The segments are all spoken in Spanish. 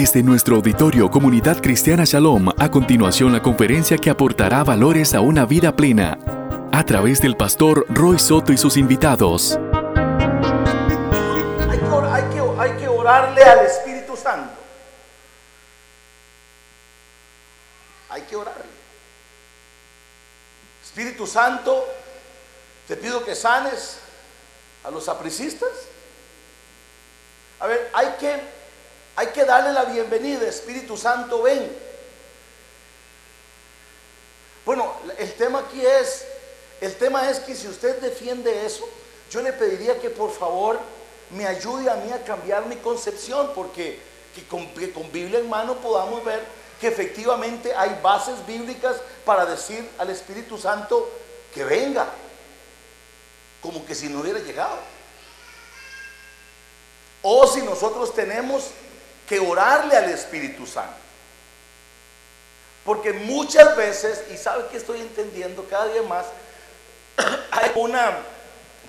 Desde nuestro auditorio Comunidad Cristiana Shalom, a continuación la conferencia que aportará valores a una vida plena, a través del pastor Roy Soto y sus invitados. Hay que, orarle al Espíritu Santo. Hay que orarle. Espíritu Santo, te pido que sanes a los sapricistas. A ver, hay que, hay que darle la bienvenida, Espíritu Santo, ven. Bueno, el tema aquí es, el tema es que si usted defiende eso, yo le pediría que por favor me ayude a mí a cambiar mi concepción, porque que con, que con Biblia en mano podamos ver que efectivamente hay bases bíblicas para decir al Espíritu Santo que venga, como que si no hubiera llegado. O si nosotros tenemos que orarle al Espíritu Santo. Porque muchas veces, y sabe que estoy entendiendo cada día más, hay una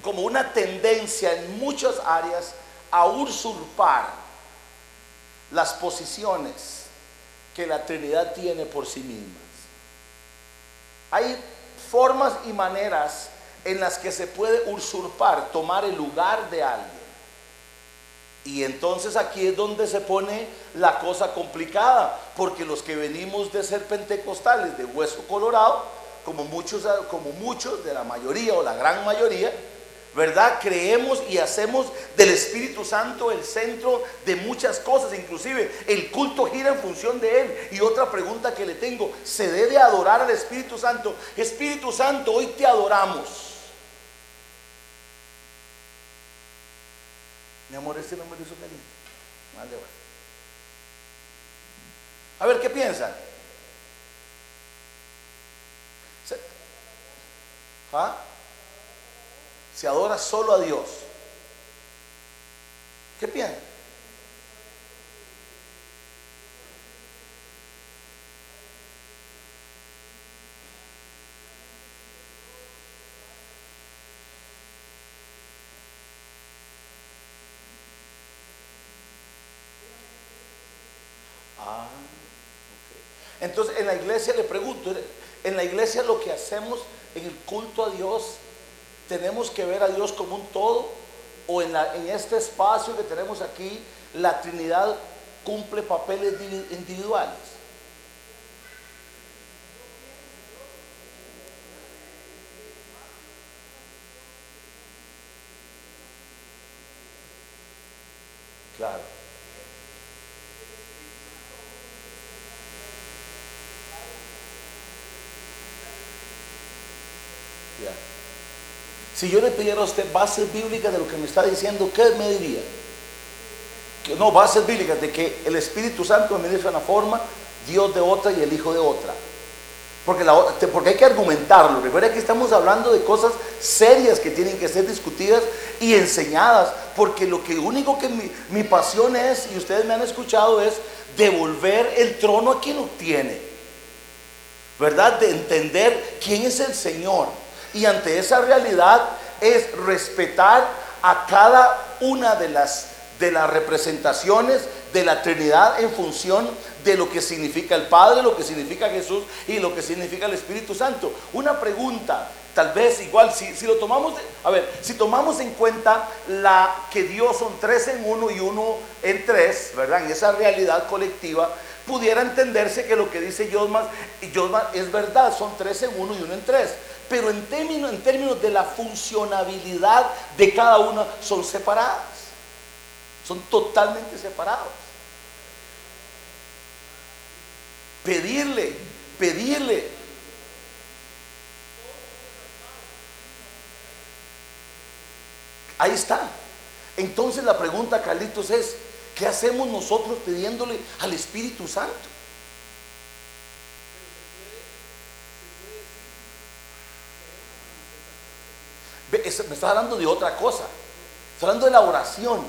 como una tendencia en muchas áreas a usurpar las posiciones que la Trinidad tiene por sí mismas. Hay formas y maneras en las que se puede usurpar, tomar el lugar de alguien. Y entonces aquí es donde se pone la cosa complicada, porque los que venimos de ser pentecostales de hueso colorado, como muchos, como muchos de la mayoría o la gran mayoría, ¿verdad? Creemos y hacemos del Espíritu Santo el centro de muchas cosas, inclusive el culto gira en función de Él. Y otra pregunta que le tengo, ¿se debe adorar al Espíritu Santo? Espíritu Santo, hoy te adoramos. Mi amor, este no me lo hizo vale. A ver, ¿qué piensan? Se, ¿Ah? Se adora solo a Dios. ¿Qué piensan? Ah, ok. Entonces en la iglesia le pregunto, en la iglesia lo que hacemos en el culto a Dios, tenemos que ver a Dios como un todo o en, la- en este espacio que tenemos aquí, la Trinidad cumple papeles di- individuales. Claro. Ya. Si yo le pidiera a usted bases bíblicas de lo que me está diciendo, ¿qué me diría? Que no, bases bíblicas de que el Espíritu Santo administra una forma, Dios de otra y el Hijo de otra. Porque, porque hay que argumentarlo. Recuerda que estamos hablando de cosas serias que tienen que ser discutidas y enseñadas. Porque lo que único que mi, mi pasión es, y ustedes me han escuchado, es devolver el trono a quien lo tiene. ¿verdad? De entender quién es el Señor. Y ante esa realidad es respetar a cada una de las, de las representaciones de la Trinidad en función de lo que significa el Padre, lo que significa Jesús y lo que significa el Espíritu Santo. Una pregunta, tal vez igual, si, si lo tomamos, a ver, si tomamos en cuenta la que Dios son tres en uno y uno en tres, ¿verdad? En esa realidad colectiva, pudiera entenderse que lo que dice Josman, Josman es verdad, son tres en uno y uno en tres. Pero en términos, en términos de la funcionabilidad de cada una, son separadas. Son totalmente separados. Pedirle, pedirle. Ahí está. Entonces la pregunta, Carlitos, es, ¿qué hacemos nosotros pidiéndole al Espíritu Santo? Me está hablando de otra cosa. Está hablando de la oración.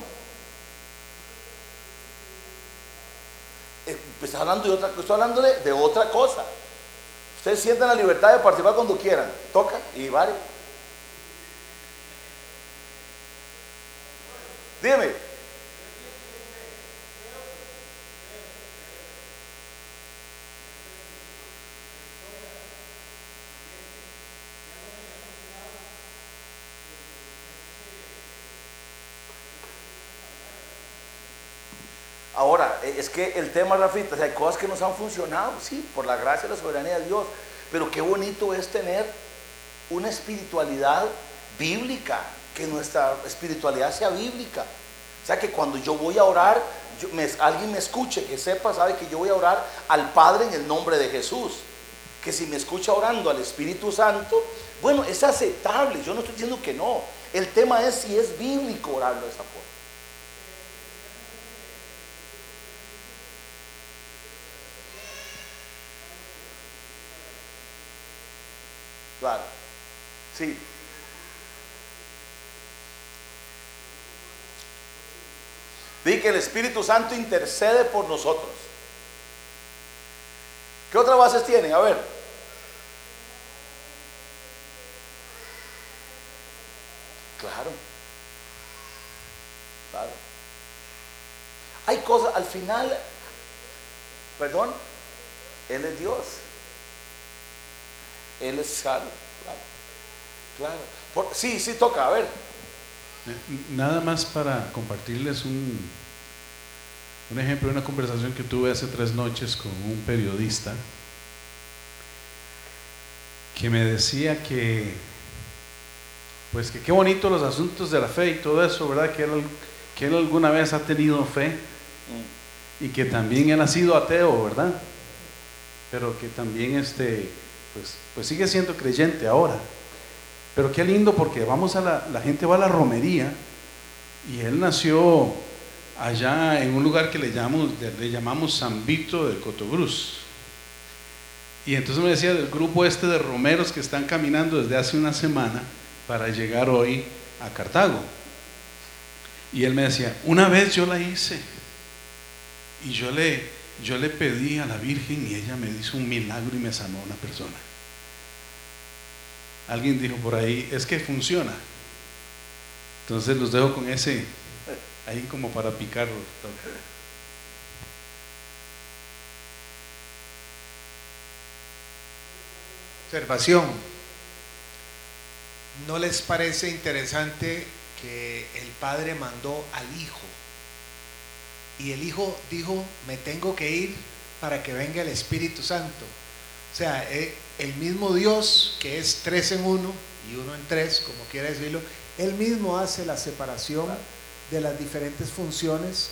Eh, Me está hablando de otra. Estoy hablando de, de otra cosa. Ustedes sientan la libertad de participar cuando quieran. Toca y vale. Dígame. Ahora, e, es que el tema, Rafita, hay cosas que nos han funcionado, sí, por la gracia y la soberanía de Dios, pero qué bonito es tener una espiritualidad bíblica, que nuestra espiritualidad sea bíblica. O sea, que cuando yo voy a orar, alguien me escuche, que sepa, sabe que yo voy a orar al Padre en el nombre de Jesús. Que si me escucha orando al Espíritu Santo, bueno, es aceptable, yo no estoy diciendo que no. El tema es si es bíblico orarlo de esa forma. Claro. Sí. Di que el Espíritu Santo intercede por nosotros. ¿Qué otras bases tienen? A ver. Claro. Claro. Hay cosas, al final, perdón, Él es Dios. Él es salvo. Claro. Claro. sí, sí toca, a ver. Nada más para compartirles un, un ejemplo de una conversación que tuve hace tres noches con un periodista que me decía que, pues que qué bonito los asuntos de la fe y todo eso, ¿verdad? Que él, que él alguna vez ha tenido fe y que también él ha sido ateo, ¿verdad? Pero que también este, pues, pues sigue siendo creyente ahora. Pero qué lindo porque vamos a la, la gente va a la romería y él nació allá en un lugar que le llamamos, le llamamos San Vito del Cotobruz. Y entonces me decía del grupo este de romeros que están caminando desde hace una semana para llegar hoy a Cartago. Y él me decía, una vez yo la hice y yo le, yo le pedí a la Virgen y ella me hizo un milagro y me sanó una persona. Alguien dijo por ahí, es que funciona. Entonces los dejo con ese, ahí como para picarlo. Observación. ¿No les parece interesante que el Padre mandó al Hijo? Y el Hijo dijo, me tengo que ir para que venga el Espíritu Santo. O sea, eh, el mismo Dios que es tres en uno y uno en tres, como quiera decirlo, él mismo hace la separación de las diferentes funciones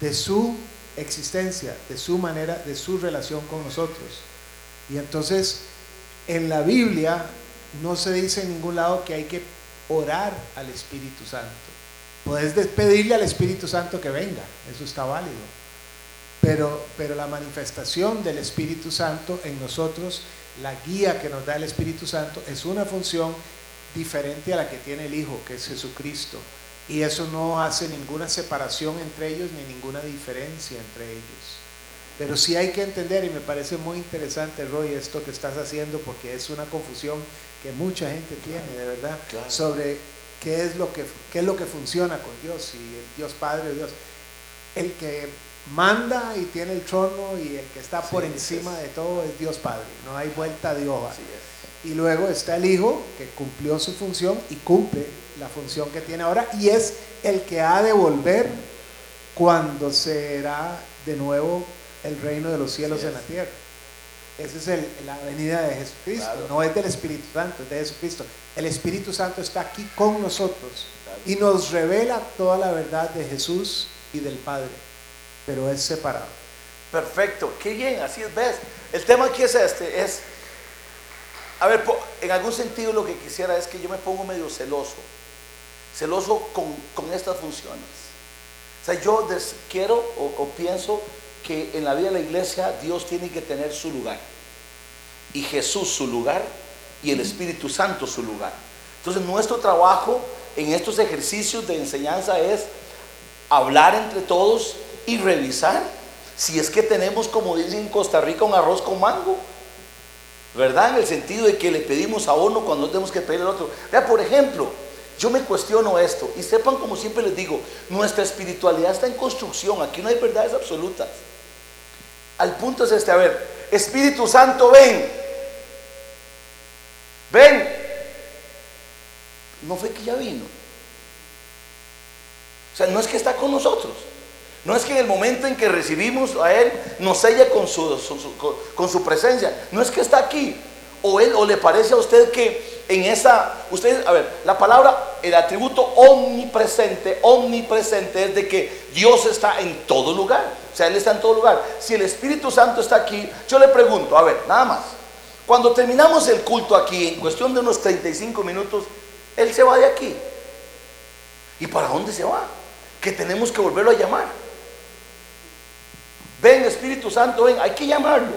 de su existencia, de su manera, de su relación con nosotros. Y entonces, en la Biblia no se dice en ningún lado que hay que orar al Espíritu Santo. Puedes pedirle al Espíritu Santo que venga, eso está válido. Pero, pero la manifestación del Espíritu Santo en nosotros, la guía que nos da el Espíritu Santo, es una función diferente a la que tiene el Hijo, que es Jesucristo. Y eso no hace ninguna separación entre ellos ni ninguna diferencia entre ellos. Pero sí hay que entender, y me parece muy interesante, Roy, esto que estás haciendo, porque es una confusión que mucha gente tiene, de verdad, sobre qué es, lo que, qué es lo que funciona con Dios, si el Dios Padre o Dios. El que manda y tiene el trono y el que está por encima de todo es Dios Padre, no hay vuelta de hoja. Y luego está el Hijo que cumplió su función y cumple la función que tiene ahora y es el que ha de volver cuando será de nuevo el reino de los cielos en la tierra. Esa es la venida de Jesucristo, no es del Espíritu Santo, es de Jesucristo. El Espíritu Santo está aquí con nosotros y nos revela toda la verdad de Jesús y del Padre pero es separado. Perfecto, qué bien, así es, ves. El tema aquí es este, es, a ver, en algún sentido lo que quisiera es que yo me pongo medio celoso, celoso con, estas funciones. O sea, yo quiero o, pienso que en la vida de la iglesia Dios tiene que tener su lugar. Y Jesús su lugar y el Espíritu Santo su lugar. Entonces nuestro trabajo en estos ejercicios de enseñanza es hablar entre todos y revisar si es que tenemos, como dicen en Costa Rica, un arroz con mango. ¿Verdad? En el sentido de que le pedimos a uno cuando no tenemos que pedir al otro. Vea, por ejemplo, yo me cuestiono esto y sepan, como siempre les digo, nuestra espiritualidad está en construcción, aquí no hay verdades absolutas. Al punto es este, a ver, Espíritu Santo, ven, ven. No fue que ya vino. O sea, no es que está con nosotros. No es que en el momento en que recibimos a Él nos sella con su, con su presencia. No es que está aquí. O Él o le parece a usted que en esa, usted, a ver, la palabra, el atributo omnipresente, omnipresente es de que Dios está en todo lugar. O sea, Él está en todo lugar. Si el Espíritu Santo está aquí, yo le pregunto, a ver, nada más. Cuando terminamos el culto aquí, en cuestión de unos 35 minutos, Él se va de aquí. ¿Y para dónde se va? Que tenemos que volverlo a llamar. Ven Espíritu Santo, ven, hay que llamarlo.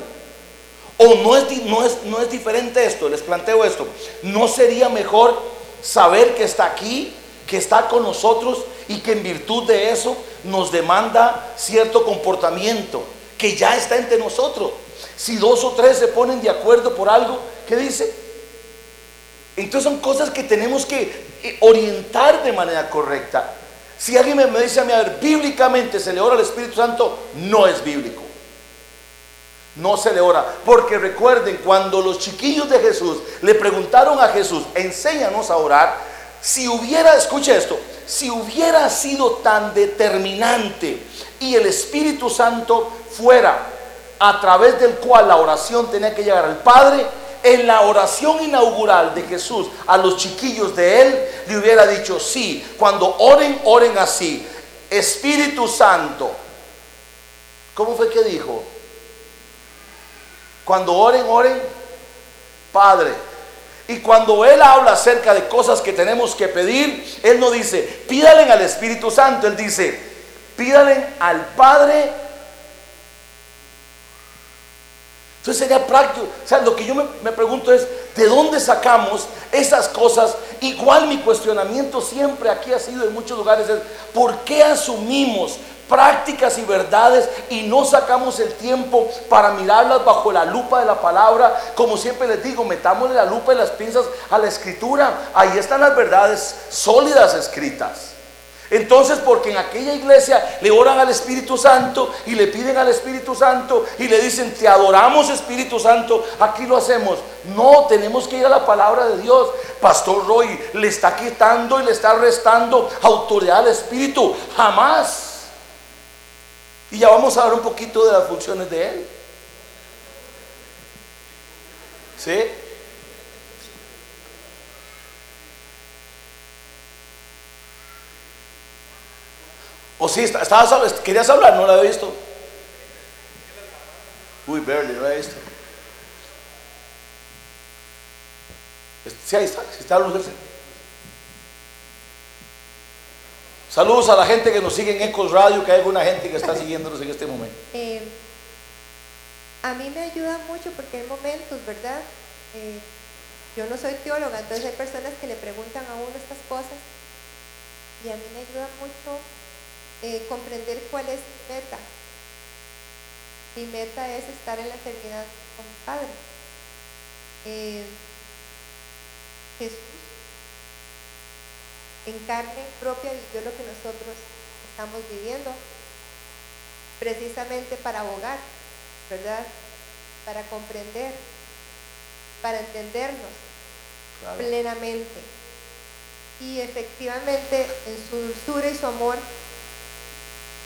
O no es, no, es, no es diferente esto, les planteo esto. ¿No sería mejor saber que está aquí, que está con nosotros y que en virtud de eso nos demanda cierto comportamiento, que ya está entre nosotros? Si dos o tres se ponen de acuerdo por algo, ¿qué dice? Entonces son cosas que tenemos que eh, orientar de manera correcta. Si alguien me, dice a mí, a ver, bíblicamente se le ora al Espíritu Santo, no es bíblico. No se le ora. Porque recuerden, cuando los chiquillos de Jesús le preguntaron a Jesús, enséñanos a orar, si hubiera, escucha esto, si hubiera sido tan determinante y el Espíritu Santo fuera a través del cual la oración tenía que llegar al Padre, en la oración inaugural de Jesús a los chiquillos de él, le hubiera dicho, sí, cuando oren, oren así. Espíritu Santo. ¿Cómo fue que dijo? Cuando oren, oren, Padre. Y cuando Él habla acerca de cosas que tenemos que pedir, Él no dice, pídalen al Espíritu Santo, Él dice, pídalen al Padre Entonces sería práctico. O sea, lo que yo me, pregunto es, ¿de dónde sacamos esas cosas? Igual mi cuestionamiento siempre aquí ha sido en muchos lugares es, ¿por qué asumimos prácticas y verdades y no sacamos el tiempo para mirarlas bajo la lupa de la palabra? Como siempre les digo, metámosle la lupa y las pinzas a la escritura. Ahí están las verdades sólidas escritas. Entonces, porque en aquella iglesia le oran al Espíritu Santo y le piden al Espíritu Santo y le dicen, te adoramos Espíritu Santo, aquí lo hacemos. No, tenemos que ir a la palabra de Dios. Pastor Roy le está quitando y le está restando autoridad al Espíritu. Jamás. Y ya vamos a ver un poquito de las funciones de Él. ¿Sí? ¿O sí? Estabas, ¿Querías hablar? No la había visto. Uy, barely, no la he visto. Sí, ahí está. Sí está Saludos a la gente que nos sigue en Ecos Radio, que hay alguna gente que está siguiéndonos en este momento. Eh, a mí me ayuda mucho porque hay momentos, ¿verdad? Eh, yo no soy teóloga, entonces hay personas que le preguntan a uno estas cosas y a mí me ayuda mucho eh, comprender cuál es mi meta. Mi meta es estar en la eternidad con mi Padre. Eh, Jesús en carne propia vivió lo que nosotros estamos viviendo, precisamente para abogar, ¿verdad? Para comprender, para entendernos plenamente. Y efectivamente, en su dulzura y su amor,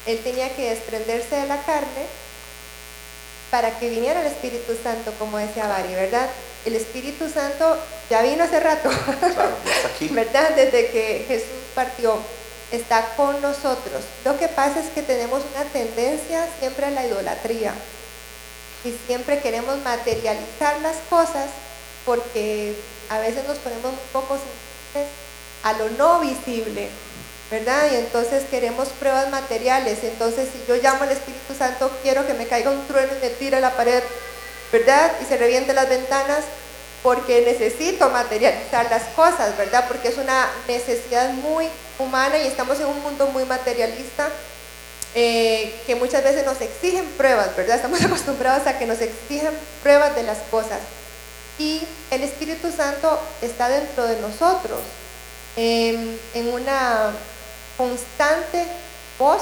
él tenía que desprenderse de la carne para que viniera el Espíritu Santo, como decía Bari, ¿verdad? El Espíritu Santo ya vino hace rato, ¿verdad? Desde que Jesús partió, está con nosotros. Lo que pasa es que tenemos una tendencia siempre a la idolatría y siempre queremos materializar las cosas porque a veces nos ponemos un poco sensibles a lo no visible, ¿verdad? Y entonces queremos pruebas materiales. Entonces, si yo llamo al Espíritu Santo, quiero que me caiga un trueno y me tire la pared, ¿verdad? Y se reviente las ventanas, porque necesito materializar las cosas, ¿verdad? Porque es una necesidad muy humana y estamos en un mundo muy materialista. Eh, que muchas veces nos exigen pruebas, ¿verdad? Estamos acostumbrados a que nos exigen pruebas de las cosas. Y el Espíritu Santo está dentro de nosotros, en una constante voz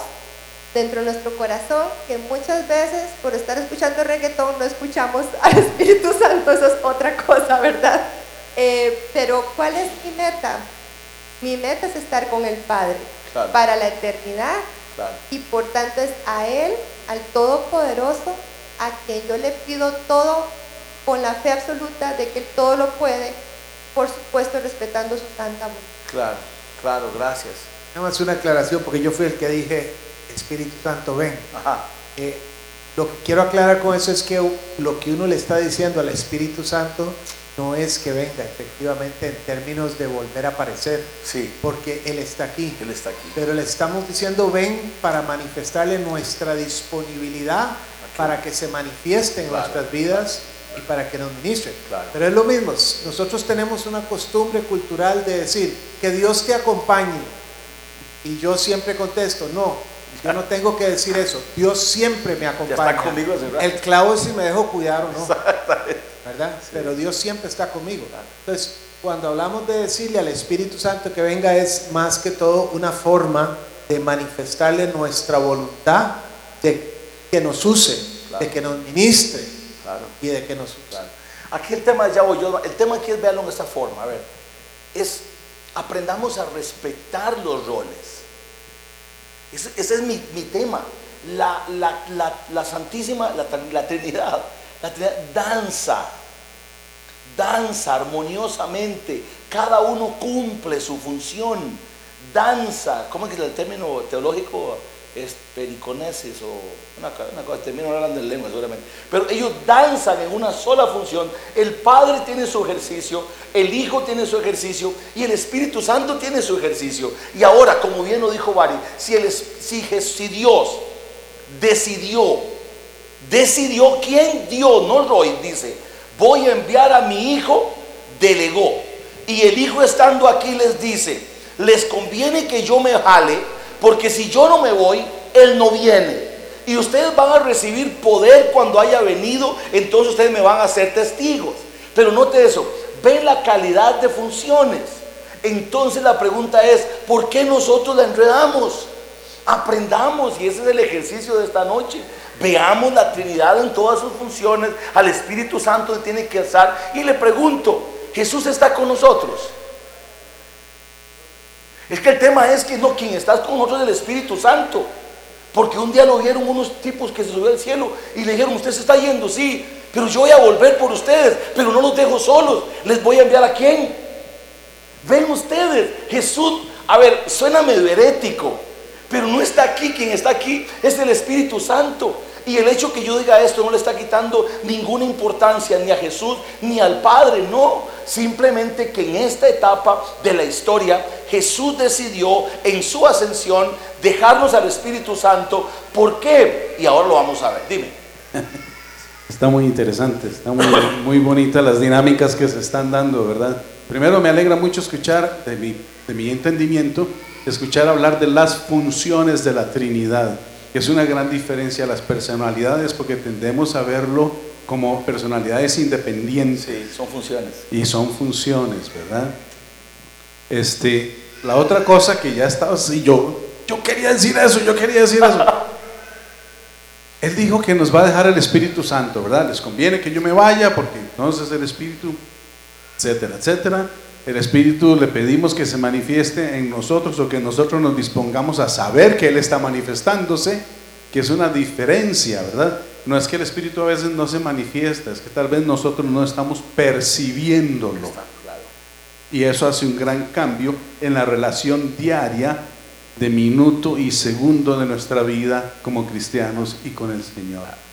dentro de nuestro corazón que muchas veces por estar escuchando reggaetón no escuchamos al Espíritu Santo, eso es otra cosa, ¿verdad? Eh, pero ¿cuál es mi meta? Mi meta es estar con el Padre para la eternidad Claro. Y por tanto es a Él, al Todopoderoso, a quien yo le pido todo con la fe absoluta de que Él todo lo puede, por supuesto respetando su santa voluntad. Claro, claro, gracias. Nada más una aclaración, porque yo fui el que dije, Espíritu Santo, ven. Ajá. Eh, lo que quiero aclarar con eso es que lo que uno le está diciendo al Espíritu Santo no es que venga efectivamente en términos de volver a aparecer, Sí, porque Él está aquí. Él está aquí. Pero le estamos diciendo, ven para manifestarle nuestra disponibilidad para que se manifieste en Claro. nuestras vidas y para que nos ministre. Claro. Pero es lo mismo, nosotros tenemos una costumbre cultural de decir que Dios te acompañe. Y yo siempre contesto, no, yo no tengo que decir eso. Dios siempre me acompaña. conmigo hace rato. El clavo es si me dejo cuidar o no. ¿Verdad? Pero Dios siempre está conmigo. Entonces, cuando hablamos de decirle al Espíritu Santo que venga, es más que todo una forma de manifestarle nuestra voluntad de que nos use, Claro. de que nos ministre Claro. y de que nos use. Claro. Aquí el tema, ya voy yo, el tema aquí es verlo en esta forma, a ver, es aprendamos a respetar los roles. Ese, es mi, tema. La, la- la- Santísima, la, Trin- la Trinidad, la Trinidad danza, danza armoniosamente, cada uno cumple su función, danza, ¿cómo es el término teológico? Es periconesis o una, una cosa, termino hablando en lengua seguramente. Pero ellos danzan en una sola función. El Padre tiene su ejercicio, el Hijo tiene su ejercicio y el Espíritu Santo tiene su ejercicio. Y ahora, como bien lo dijo Bari, si, el, si, si Dios decidió Decidió quién dio, no Roy, dice, voy a enviar a mi hijo, delegó. Y el hijo estando aquí les dice, les conviene que yo me jale, porque si yo no me voy, él no viene. Y ustedes van a recibir poder cuando haya venido, entonces ustedes me van a ser testigos. Pero note eso, ven la calidad de funciones. Entonces la pregunta es, ¿por qué nosotros la enredamos? Aprendamos, y ese es el ejercicio de esta noche. Veamos la Trinidad en todas sus funciones, al Espíritu Santo le tiene que alzar. Y le pregunto, ¿Jesús está con nosotros? Es que el tema es que no, quien está con nosotros es el Espíritu Santo. Porque un día lo vieron unos tipos que se subió al cielo y le dijeron, usted se está yendo, sí, pero yo voy a volver por ustedes, pero no los dejo solos, les voy a enviar a quién. Ven ustedes, Jesús, a ver, suena medio herético, pero no está aquí, quien está aquí es el Espíritu Santo. Y el hecho que yo diga esto no le está quitando ninguna importancia ni a Jesús ni al Padre, no. Simplemente que en esta etapa de la historia Jesús decidió en su ascensión dejarnos al Espíritu Santo. ¿Por qué? Y ahora lo vamos a ver. Dime. Está muy interesante, está muy, muy bonita las dinámicas que se están dando, ¿verdad? Primero me alegra mucho escuchar, de mi, de mi entendimiento, escuchar hablar de las funciones de la Trinidad, que es una gran diferencia a las personalidades, porque tendemos a verlo como personalidades independientes Sí, son funciones. y son funciones, ¿verdad? Este, la otra cosa que ya estaba así, yo, yo quería decir eso, yo quería decir eso. Él dijo que nos va a dejar el Espíritu Santo, ¿verdad? Les conviene que yo me vaya porque entonces el Espíritu, etcétera, etcétera. El Espíritu le pedimos que se manifieste en nosotros o que nosotros nos dispongamos a saber que Él está manifestándose, que es una diferencia, ¿verdad? No es que el Espíritu a veces no se manifiesta, es que tal vez nosotros no estamos percibiéndolo. Y eso hace un gran cambio en la relación diaria de minuto y segundo de nuestra vida como cristianos y con el Señor.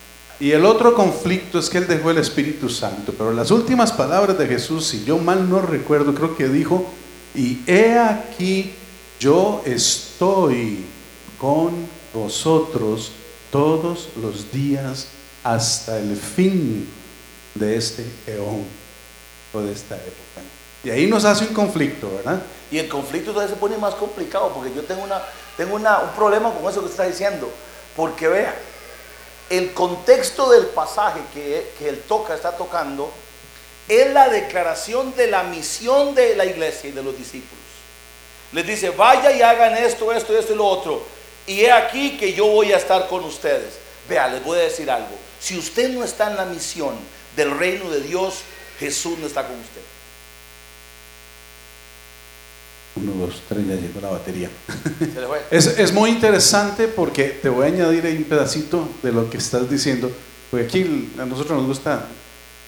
Y el otro conflicto es que Él dejó el Espíritu Santo, pero las últimas palabras de Jesús, si yo mal no recuerdo, creo que dijo, y he aquí yo estoy con vosotros todos los días hasta el fin de este eón o de esta época. Y ahí nos hace un conflicto, ¿verdad? Y el conflicto entonces se pone más complicado porque yo tengo, una, tengo una- un problema con eso que está diciendo. Porque vea, el contexto del pasaje que, que él toca, está tocando, es la declaración de la misión de la iglesia y de los discípulos. Les dice, vaya y hagan esto, esto, esto y lo otro. Y he aquí que yo voy a estar con ustedes. Vea, les voy a decir algo. Si usted no está en la misión del reino de Dios, Jesús no está con usted. Uno, dos, tres, ya llegó la batería. Se le fue. Es, es muy interesante porque te voy a añadir ahí un pedacito de lo que estás diciendo, porque aquí a nosotros nos gusta,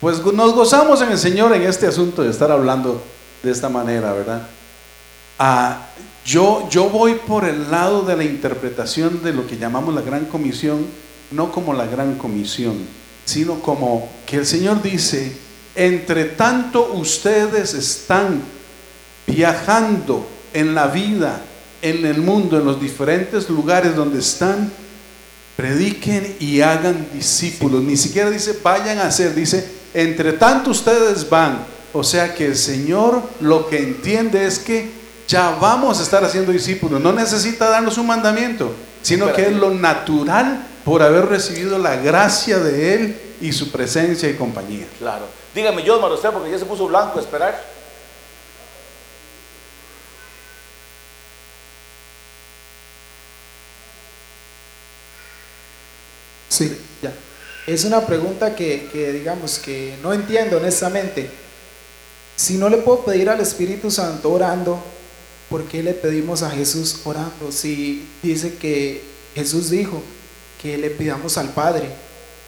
pues nos gozamos en el Señor en este asunto de estar hablando de esta manera, ¿verdad? Ah, yo, yo voy por el lado de la interpretación de lo que llamamos la gran comisión, no como la gran comisión, sino como que el Señor dice, entre tanto ustedes están viajando en la vida, en el mundo, en los diferentes lugares donde están, prediquen y hagan discípulos. Ni siquiera dice vayan a hacer, dice, entre tanto ustedes van. O sea que el Señor lo que entiende es que ya vamos a estar haciendo discípulos. No necesita darnos un mandamiento, sino que es lo natural por haber recibido la gracia de Él y su presencia y compañía. Claro. Dígame, yo, hermano, usted, porque ya se puso blanco a esperar. Sí, ya. Es una pregunta que, que, digamos que no entiendo honestamente. Si no le puedo pedir al Espíritu Santo orando, ¿por qué le pedimos a Jesús orando? Si dice que Jesús dijo que le pidamos al Padre,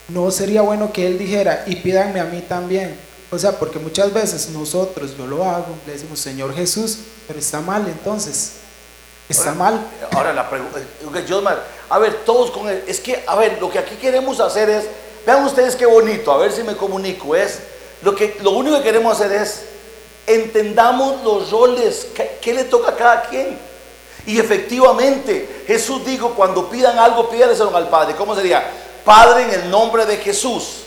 ¿no sería bueno que Él dijera y pídanme a mí también? O sea, porque muchas veces nosotros, yo lo hago, le decimos Señor Jesús, pero está mal entonces. Está mal. Ahora la pregunta, Josmar, a ver, todos con él, es que, a ver, lo que aquí queremos hacer es, vean ustedes qué bonito, a ver si me comunico, es, lo, que, lo único que queremos hacer es, entendamos los roles, qué, qué le toca a cada quien. Y efectivamente, Jesús dijo, cuando pidan algo, pídanselo al Padre. ¿Cómo sería? Padre en el nombre de Jesús.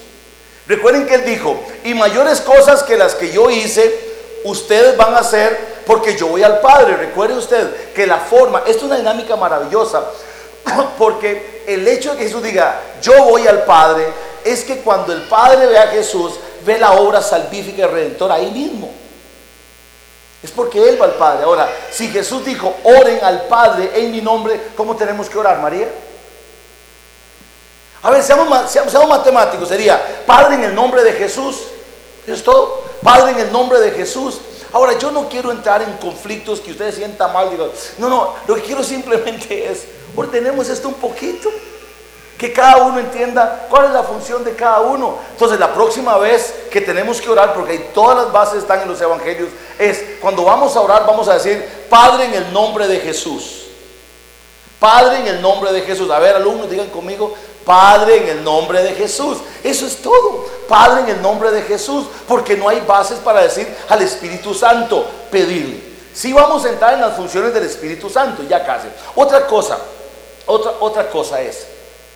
Recuerden que Él dijo, y mayores cosas que las que yo hice, ustedes van a hacer porque yo voy al Padre. Recuerde usted que la forma, esto es una dinámica maravillosa, porque el hecho de que Jesús diga, yo voy al Padre, es que cuando el Padre ve a Jesús, ve la obra salvífica y redentora ahí mismo. Es porque Él va al Padre. Ahora, si Jesús dijo, oren al Padre en mi nombre, ¿cómo tenemos que orar, María? A ver, seamos, seamos- seamos matemáticos. Sería, Padre en el nombre de Jesús. Eso es todo. Padre en el nombre de Jesús. Ahora, yo no quiero entrar en conflictos que ustedes sientan mal. Digo, no, no, lo que quiero simplemente es, ordenemos esto un poquito. Que cada uno entienda cuál es la función de cada uno. Entonces, la próxima vez que tenemos que orar, porque todas las bases están en los evangelios, es cuando vamos a orar, vamos a decir, Padre en el nombre de Jesús. Padre en el nombre de Jesús. A ver, alumnos, digan conmigo, Padre en el nombre de Jesús. Eso es todo. Padre en el nombre de Jesús. Porque no hay bases para decir al Espíritu Santo, pedirle. Si vamos a entrar en las funciones del Espíritu Santo, ya casi. Otra cosa, otra, otra cosa es,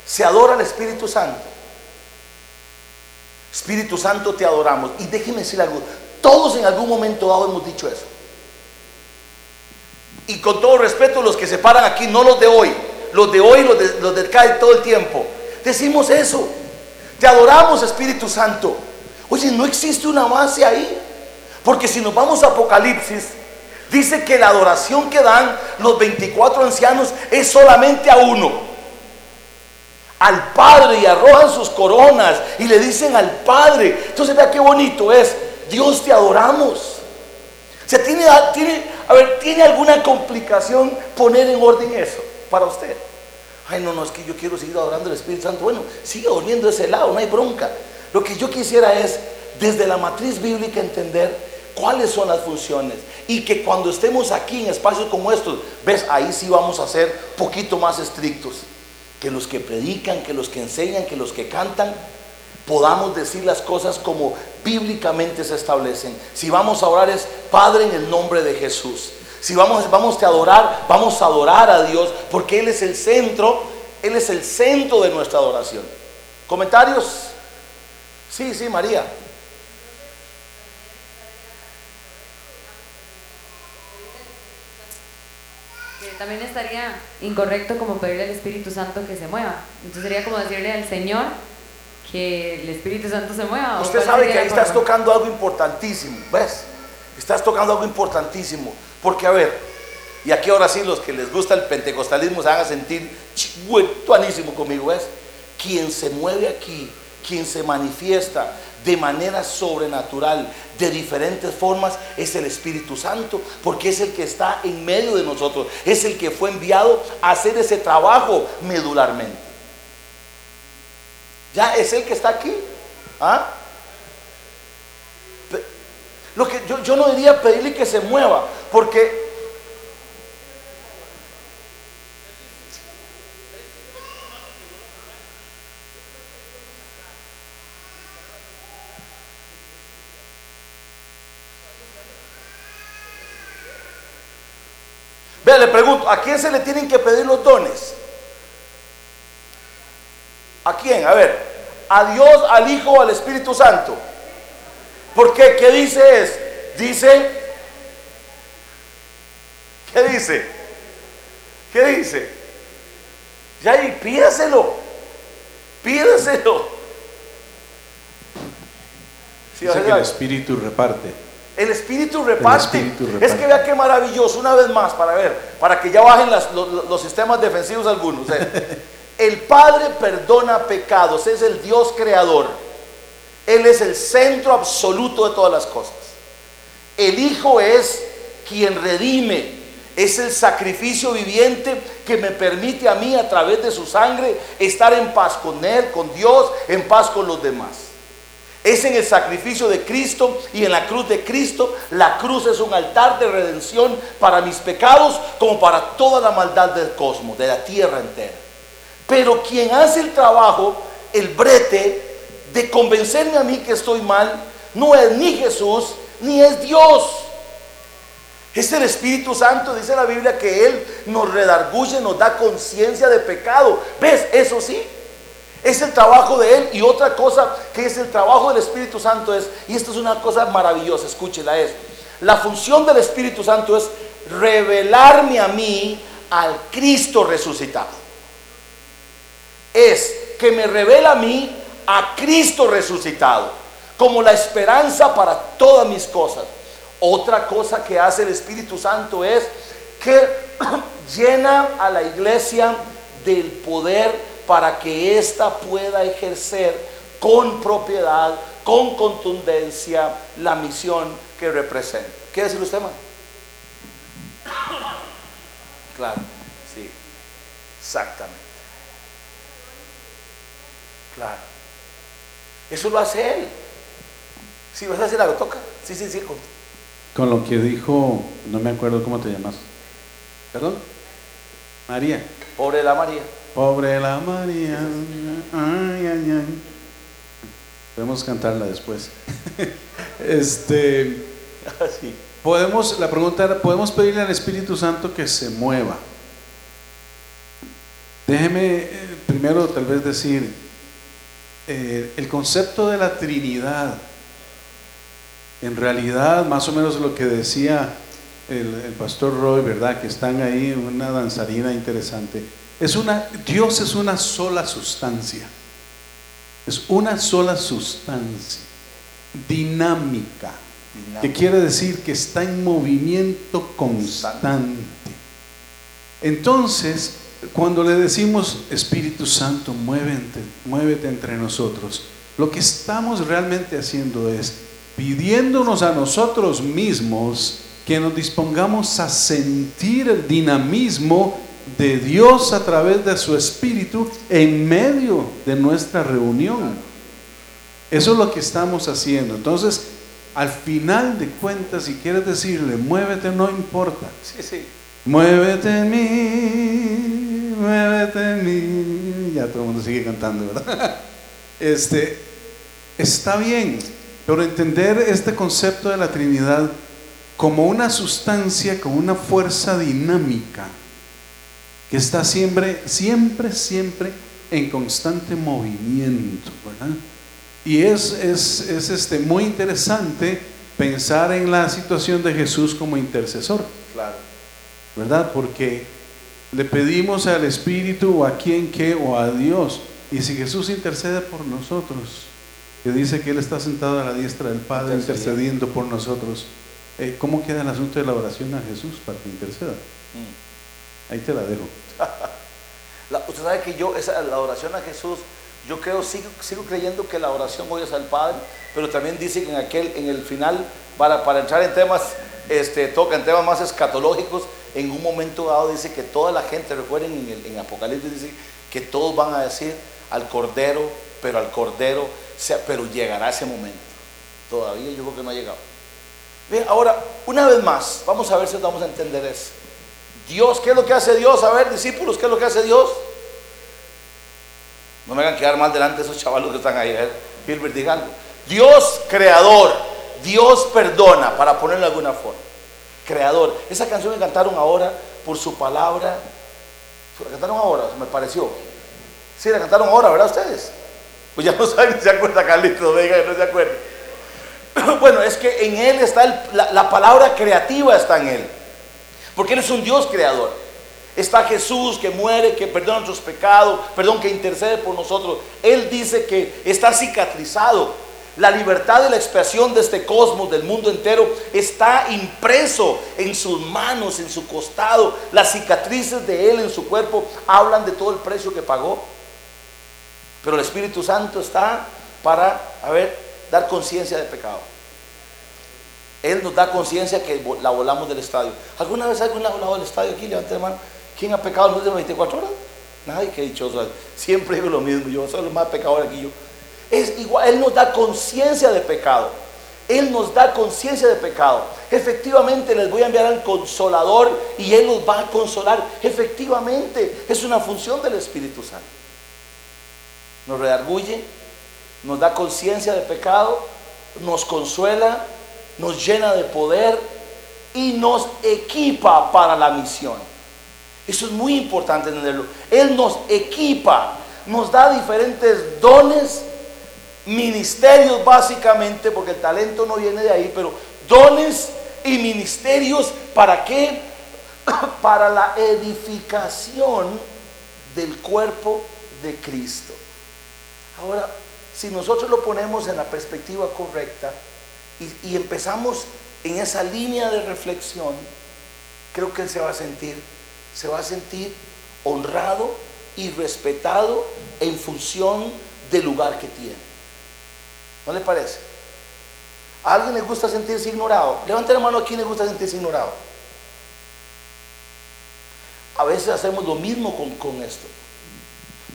se adora al Espíritu Santo. Espíritu Santo, te adoramos. Y déjeme decir algo, todos en algún momento dado hemos dicho eso. Y con todo respeto, los que se paran aquí, no los de hoy, los de hoy, los de, los de todo el tiempo, decimos eso. Te adoramos, Espíritu Santo. Oye, no existe una base ahí. Porque si nos vamos a Apocalipsis, dice que la adoración que dan los 24 ancianos es solamente a uno. Al Padre y arrojan sus coronas y le dicen al Padre. Entonces vea qué bonito es. Dios te adoramos. O sea, ¿tiene, tiene, a ver, ¿tiene alguna complicación poner en orden eso para usted? Ay, no, no, es que yo quiero seguir adorando al Espíritu Santo. Bueno, sigue durmiendo ese lado, no hay bronca. Lo que yo quisiera es, desde la matriz bíblica, entender cuáles son las funciones. Y que cuando estemos aquí en espacios como estos, ves, ahí sí vamos a ser poquito más estrictos. Que los que predican, que los que enseñan, que los que cantan, podamos decir las cosas como bíblicamente se establecen. Si vamos a orar es Padre en el nombre de Jesús. Si vamos, vamos a adorar, vamos a adorar a Dios porque Él es el centro, Él es el centro de nuestra adoración. ¿Comentarios? Sí, sí, María. Que también estaría incorrecto como pedirle al Espíritu Santo que se mueva. Entonces sería como decirle al Señor que el Espíritu Santo se mueva. ¿o Usted sabe que ahí estás tocando algo importantísimo, ¿ves? Estás tocando algo importantísimo. Porque, a ver, y aquí ahora sí los que les gusta el pentecostalismo se van a sentir tuanísimo conmigo, ¿ves? Quien se mueve aquí, quien se manifiesta, de manera sobrenatural, de diferentes formas, es el Espíritu Santo, porque es el que está en medio de nosotros, es el que fue enviado a hacer ese trabajo medularmente. Ya es el que está aquí. ¿Ah? Lo que yo, yo no diría pedirle que se mueva, porque Vea, le pregunto, ¿a quién se le tienen que pedir los dones? ¿A quién? A ver, a Dios, al Hijo al Espíritu Santo. ¿Por qué? ¿Qué dice es? Dice, ¿qué dice? ¿Qué dice? Ya y pídaselo, pídaselo. Sí, Dice que el Espíritu reparte. El espíritu reparte. Es que vea qué maravilloso, una vez más, para ver, para que ya bajen los, sistemas defensivos algunos. el Padre perdona pecados, es el Dios creador. Él es el centro absoluto de todas las cosas. El Hijo es quien redime, es el sacrificio viviente que me permite a mí a través de su sangre estar en paz con Él, con Dios, en paz con los demás. Es en el sacrificio de Cristo y en la cruz de Cristo. La cruz es un altar de redención para mis pecados como para toda la maldad del cosmos, de la tierra entera. Pero quien hace el trabajo, el brete de convencerme a mí que estoy mal, no es ni Jesús ni es Dios. Es el Espíritu Santo, dice la Biblia, que Él nos redarguye, nos da conciencia de pecado. ¿Ves? Eso sí, es el trabajo de Él. Y otra cosa que es el trabajo del Espíritu Santo es, y esto es una cosa maravillosa, escúchela, es, la función del Espíritu Santo es revelarme a mí al Cristo resucitado. Es que me revela a mí a Cristo resucitado, como la esperanza para todas mis cosas. Otra cosa que hace el Espíritu Santo es que llena a la iglesia del poder para que ésta pueda ejercer con propiedad, con contundencia, la misión que representa. ¿Quiere decir usted, hermano? Claro, sí, exactamente. Claro. Eso lo hace él. Si vas a hacer algo, toca. Sí, sí, sí. Con... con lo que dijo, no me acuerdo cómo te llamas. ¿Perdón? María. Pobre la María. Pobre la María. Ay, ay, ay. Podemos cantarla después. este. Así. Ah, podemos, la pregunta era, ¿podemos pedirle al Espíritu Santo que se mueva? Déjeme eh, primero tal vez decir, eh, el concepto de la Trinidad, en realidad más o menos lo que decía el, el pastor Roy, ¿verdad? Que están ahí, una danzarina interesante es una, Dios es una sola sustancia. Es una sola sustancia. Dinámica. Que quiere decir que está en movimiento constante. Entonces, cuando le decimos Espíritu Santo, muévete, muévete entre nosotros, lo que estamos realmente haciendo es pidiéndonos a nosotros mismos que nos dispongamos a sentir el dinamismo de Dios a través de su Espíritu en medio de nuestra reunión. Eso es lo que estamos haciendo. Entonces, al final de cuentas, si quieres decirle, muévete, no importa. Sí, sí. Muévete en mí, muévete en mí. Ya todo el mundo sigue cantando, ¿verdad? Este, está bien, pero entender este concepto de la Trinidad como una sustancia, como una fuerza dinámica que está siempre, siempre, siempre en constante movimiento, ¿verdad? Y es, es, es este, muy interesante pensar en la situación de Jesús como intercesor. Claro. ¿Verdad? Porque le pedimos al Espíritu o a quien que o a Dios. Y si Jesús intercede por nosotros, que dice que Él está sentado a la diestra del Padre intercediendo por nosotros, eh, ¿cómo queda el asunto de la oración a Jesús para que interceda? Mm. Ahí te la dejo. usted sabe que yo, esa, la oración a Jesús, Yo creo, sigo, sigo creyendo que la oración hoy es al Padre, pero también dice que en aquel, en el final, para, para entrar en temas, este, toca en temas más escatológicos, en un momento dado dice que toda la gente, recuerden en, el, en Apocalipsis dice que todos van a decir al Cordero, pero al Cordero, sea, pero llegará ese momento. Todavía yo creo que no ha llegado. Bien, ahora, una vez más, vamos a ver si vamos a entender eso. Dios, ¿qué es lo que hace Dios? A ver, discípulos, ¿qué es lo que hace Dios? No me hagan quedar mal delante de esos chavalos que están ahí. ¿eh? Digan. Dios creador, Dios perdona, para ponerlo de alguna forma. Creador. Esa canción que cantaron ahora por su palabra. La cantaron ahora, me pareció. Sí, la cantaron ahora, ¿verdad ustedes? Pues ya no saben si se acuerda Carlitos, venga, no se acuerda. Bueno, es que en Él está la, la palabra creativa, está en Él. Porque Él es un Dios creador. Está Jesús que muere, que perdona nuestros pecados, perdón, que intercede por nosotros. Él dice que está cicatrizado. La libertad de la expresión de este cosmos, del mundo entero, está impreso en sus manos, en su costado. Las cicatrices de Él en su cuerpo hablan de todo el precio que pagó. Pero el Espíritu Santo está para, a dar conciencia de pecado. Él nos da conciencia que la volamos del estadio. ¿Alguna vez alguien ha volado del estadio aquí? Levante la mano. ¿Quién ha pecado en las últimas 24 horas? Nadie que dichoso. Siempre digo lo mismo. Yo soy el más pecador aquí. Yo. Es igual. Él nos da conciencia de pecado. Él nos da conciencia de pecado. Efectivamente les voy a enviar al consolador y Él nos va a consolar. Efectivamente es una función del Espíritu Santo. Nos redarguye, nos da conciencia de pecado, nos consuela, nos llena de poder y nos equipa para la misión. Eso es muy importante entenderlo. Él nos equipa, nos da diferentes dones, ministerios básicamente, porque el talento no viene de ahí, pero dones y ministerios para qué? Para la edificación del cuerpo de Cristo. Ahora, si nosotros lo ponemos en la perspectiva correcta, y, empezamos en esa línea de reflexión, creo que él se va a sentir, se va a sentir honrado y respetado en función del lugar que tiene. ¿No le parece? ¿A alguien le gusta sentirse ignorado? Levante la mano a quien le gusta sentirse ignorado. A veces hacemos lo mismo con, con esto.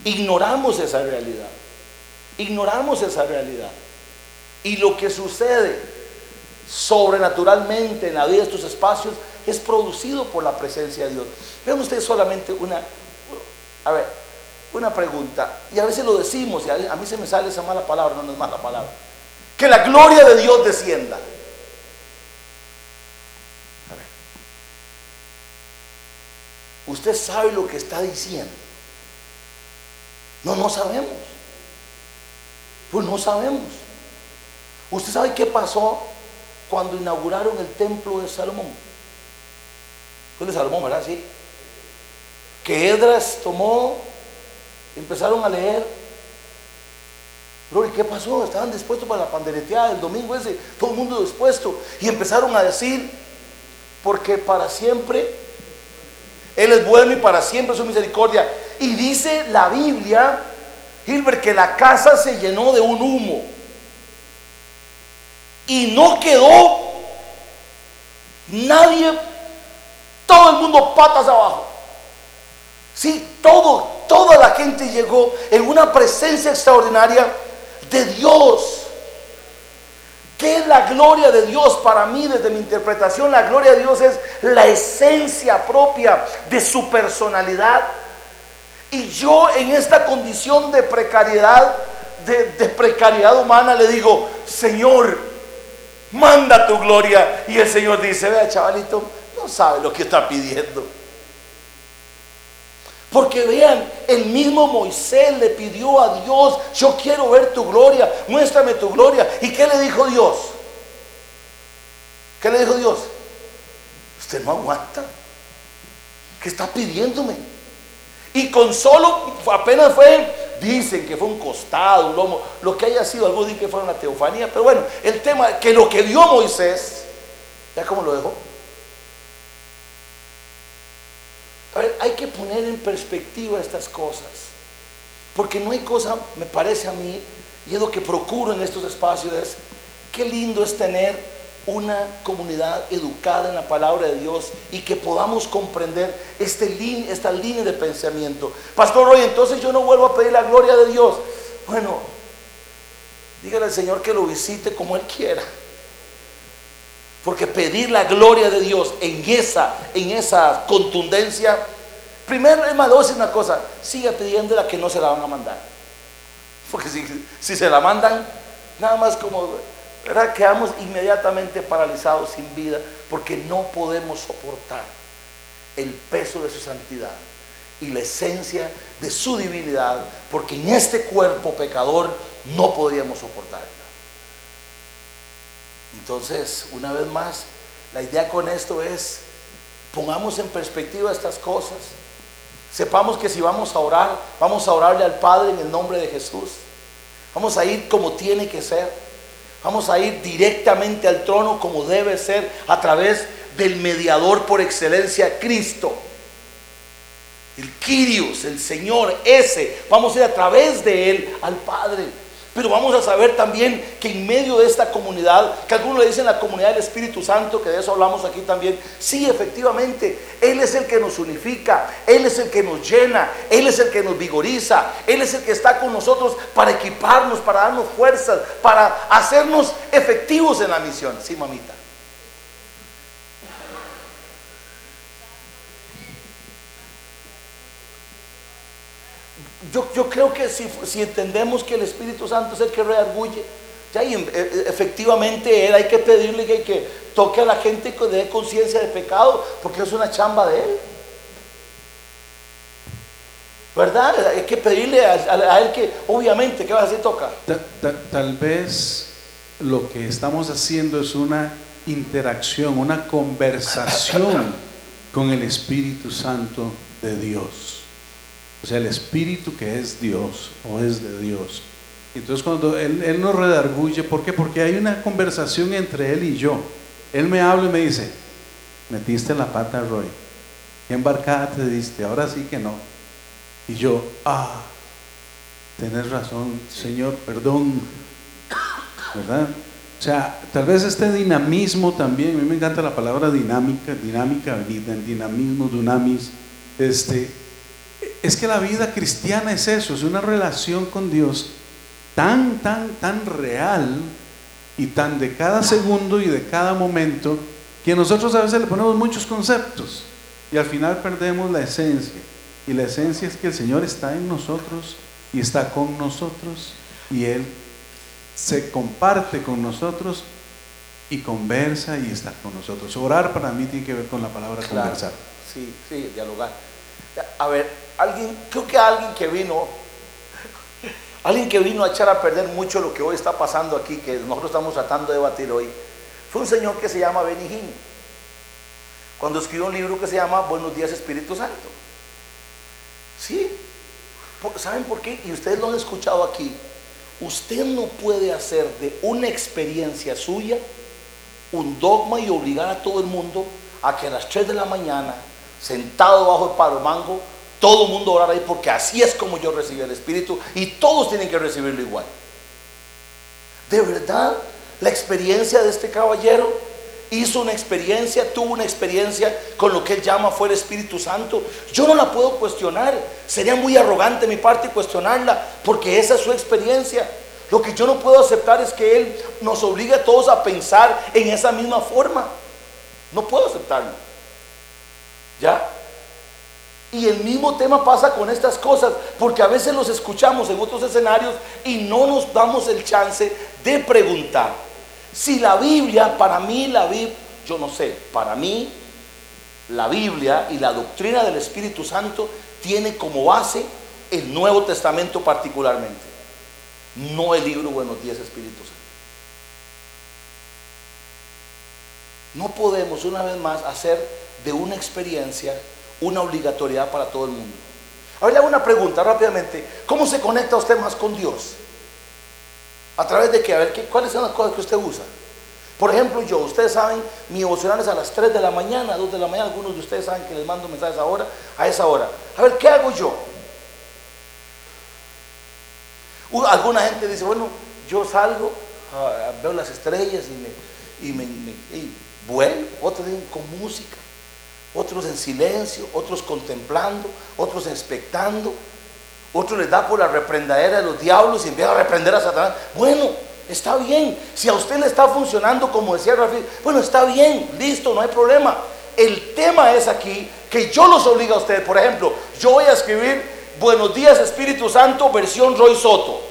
Ignoramos esa realidad. Ignoramos esa realidad. Y lo que sucede sobrenaturalmente en la vida de estos espacios es producido por la presencia de Dios. Vean ustedes solamente una, a ver, una pregunta. Y a veces lo decimos, y a mí se me sale esa mala palabra, no, no es mala palabra. Que la gloria de Dios descienda. A ver. Usted sabe lo que está diciendo. No, no sabemos. Pues no sabemos. ¿Usted sabe qué pasó cuando inauguraron el templo de Salomón? Fue de Salomón, ¿verdad? Sí. Que Edras tomó, empezaron a leer. ¿y qué pasó? Estaban dispuestos para la pandereteada del domingo ese, todo el mundo dispuesto. Y empezaron a decir, porque para siempre Él es bueno y para siempre su misericordia. Y dice la Biblia, Gilbert, que la casa se llenó de un humo y no quedó nadie, todo el mundo patas abajo. Sí, todo, toda la gente llegó en una presencia extraordinaria de Dios. ¿Qué es la gloria de Dios? Para mí, desde mi interpretación, la gloria de Dios es la esencia propia de su personalidad. Y yo en esta condición de precariedad, de, de precariedad humana, le digo, Señor, manda tu gloria. Y el Señor dice, vea chavalito, no sabe lo que está pidiendo. Porque vean, el mismo Moisés le pidió a Dios, yo quiero ver tu gloria, muéstrame tu gloria. ¿Y qué le dijo Dios? ¿Qué le dijo Dios? Usted no aguanta. ¿Qué está pidiéndome? Y con solo, apenas fue Dicen que fue un costado, un lomo, lo que haya sido, algunos dicen que fue una teofanía, pero bueno, el tema que lo que dio Moisés, ¿ya cómo lo dejó? A ver, hay que poner en perspectiva estas cosas. Porque no hay cosa, me parece a mí, y es lo que procuro en estos espacios, es qué lindo es tener una comunidad educada en la palabra de Dios y que podamos comprender este, esta línea de pensamiento. Pastor Roy, entonces yo no vuelvo a pedir la gloria de Dios. Bueno, dígale al Señor que lo visite como Él quiera. Porque pedir la gloria de Dios en esa, en esa contundencia, primero, es más, decir una cosa, siga pidiéndola que no se la van a mandar. Porque si, si se la mandan, nada más como ¿verdad? Quedamos inmediatamente paralizados sin vida porque no podemos soportar el peso de su santidad y la esencia de su divinidad, porque en este cuerpo pecador no podríamos soportarla. Entonces, una vez más, la idea con esto es, pongamos en perspectiva estas cosas. Sepamos que si vamos a orar, vamos a orarle al Padre en el nombre de Jesús. Vamos a ir como tiene que ser. Vamos a ir directamente al trono como debe ser a través del mediador por excelencia, Cristo. El Kyrios, el Señor, ese. Vamos a ir a través de Él al Padre. Pero vamos a saber también que en medio de esta comunidad, que algunos le dicen la comunidad del Espíritu Santo, que de eso hablamos aquí también, sí, efectivamente, Él es el que nos unifica, Él es el que nos llena, Él es el que nos vigoriza, Él es el que está con nosotros para equiparnos, para darnos fuerzas, para hacernos efectivos en la misión. Sí, mamita. Yo, creo que si, entendemos que el Espíritu Santo es el que reargulle, ya y, e, e, efectivamente él hay que pedirle que, que toque a la gente que dé conciencia de pecado, porque es una chamba de él. ¿Verdad? Hay que pedirle a, él que, obviamente, ¿qué vas a hacer? Toca. tal vez lo que estamos haciendo es una interacción, una conversación con el Espíritu Santo de Dios. O sea, el Espíritu que es Dios o es de Dios. Entonces cuando Él, él nos redarguye, ¿por qué? Porque hay una conversación entre Él y yo. Él me habla y me dice, metiste la pata, Roy. ¿Qué embarcada te diste? Ahora sí que no. Y yo, ah, tenés razón, Señor, perdón. ¿Verdad? O sea, tal vez este dinamismo también, a mí me encanta la palabra dinámica, dinámica, dinamismo, dunamis, este, es que la vida cristiana es eso, es una relación con Dios tan, tan, tan real y tan de cada segundo y de cada momento que nosotros a veces le ponemos muchos conceptos y al final perdemos la esencia. Y la esencia es que el Señor está en nosotros y está con nosotros y Él se comparte con nosotros y conversa y está con nosotros. Orar para mí tiene que ver con la palabra conversar. Sí, sí, dialogar. A ver, alguien, creo que alguien que vino, alguien que vino a echar a perder mucho lo que hoy está pasando aquí, que nosotros estamos tratando de debatir hoy, fue un señor que se llama Benny cuando escribió un libro que se llama Buenos días Espíritu Santo. ¿Sí? ¿Saben por qué? Y ustedes lo han escuchado aquí. Usted no puede hacer de una experiencia suya un dogma y obligar a todo el mundo a que a las 3 de la mañana, sentado bajo el palo mango, todo el mundo orar ahí porque así es como yo recibí el Espíritu y todos tienen que recibirlo igual. De verdad, la experiencia de este caballero hizo una experiencia, tuvo una experiencia con lo que él llama fue el Espíritu Santo. Yo no la puedo cuestionar. Sería muy arrogante mi parte cuestionarla porque esa es su experiencia. Lo que yo no puedo aceptar es que Él nos obligue a todos a pensar en esa misma forma. No puedo aceptarlo. ¿Ya? Y el mismo tema pasa con estas cosas, porque a veces los escuchamos en otros escenarios y no nos damos el chance de preguntar. Si la Biblia, para mí la Biblia, yo no sé, para mí la Biblia y la doctrina del Espíritu Santo tiene como base el Nuevo Testamento particularmente, no el libro Buenos días Espíritu Santo. No podemos una vez más hacer de una experiencia una obligatoriedad para todo el mundo. Ahora le hago una pregunta rápidamente. ¿Cómo se conecta usted más con Dios? ¿A través de qué? A ver, ¿qué, ¿cuáles son las cosas que usted usa? Por ejemplo, yo, ustedes saben, mi devocional es a las 3 de la mañana, 2 de la mañana, algunos de ustedes saben que les mando mensajes ahora, a esa hora. A ver, ¿qué hago yo? Alguna gente dice, bueno, yo salgo, ah, veo las estrellas y me, y me- me- y vuelvo. Otros dicen con música, otros en silencio, otros contemplando, otros expectando. Otros les da por la reprendadera de los diablos y empiezan a reprender a Satanás. Bueno, está bien. Si a usted le está funcionando como decía Rafael, bueno, está bien, listo, no hay problema. El tema es aquí que yo los obligo a ustedes. Por ejemplo, yo voy a escribir Buenos días Espíritu Santo, versión Roy Soto.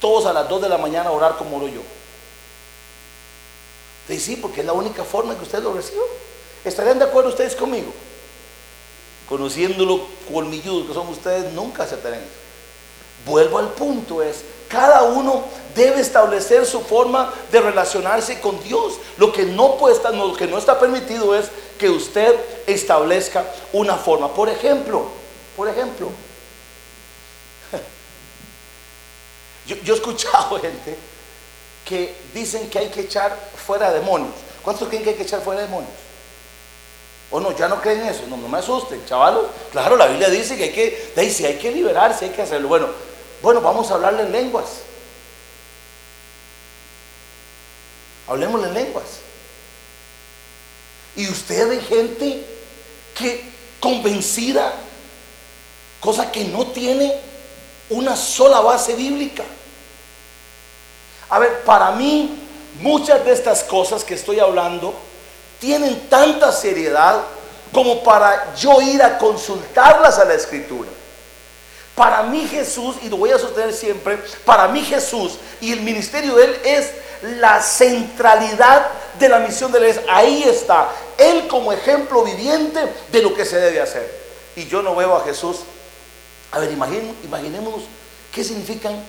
Todos a las 2 de la mañana a orar como oro yo. Sí, porque es la única forma que ustedes lo reciban. ¿Estarían de acuerdo ustedes conmigo? Conociéndolo colmilludos que son ustedes, nunca aceptarán eso. Vuelvo al punto, es, cada uno debe establecer su forma de relacionarse con Dios. Lo que no, puede estar, lo que no está permitido es que usted establezca una forma. Por ejemplo, por ejemplo, yo he escuchado gente que dicen que hay que echar fuera demonios. ¿Cuántos creen que hay que echar fuera demonios? O no, ya no creen eso, no, no me asusten, chavalos. Claro, la Biblia dice que hay que, sí hay que liberarse, hay que hacerlo. Bueno, bueno, vamos a hablarle en lenguas. Hablemos en lenguas. Y usted hay gente que convencida, cosa que no tiene una sola base bíblica. A ver, para mí, muchas de estas cosas que estoy hablando tienen tanta seriedad como para yo ir a consultarlas a la escritura. Para mí Jesús, y lo voy a sostener siempre, para mí Jesús y el ministerio de Él es la centralidad de la misión de iglesia. Ahí está, Él como ejemplo viviente de lo que se debe hacer. Y yo no veo a Jesús. A ver, imaginen, imaginémonos qué significan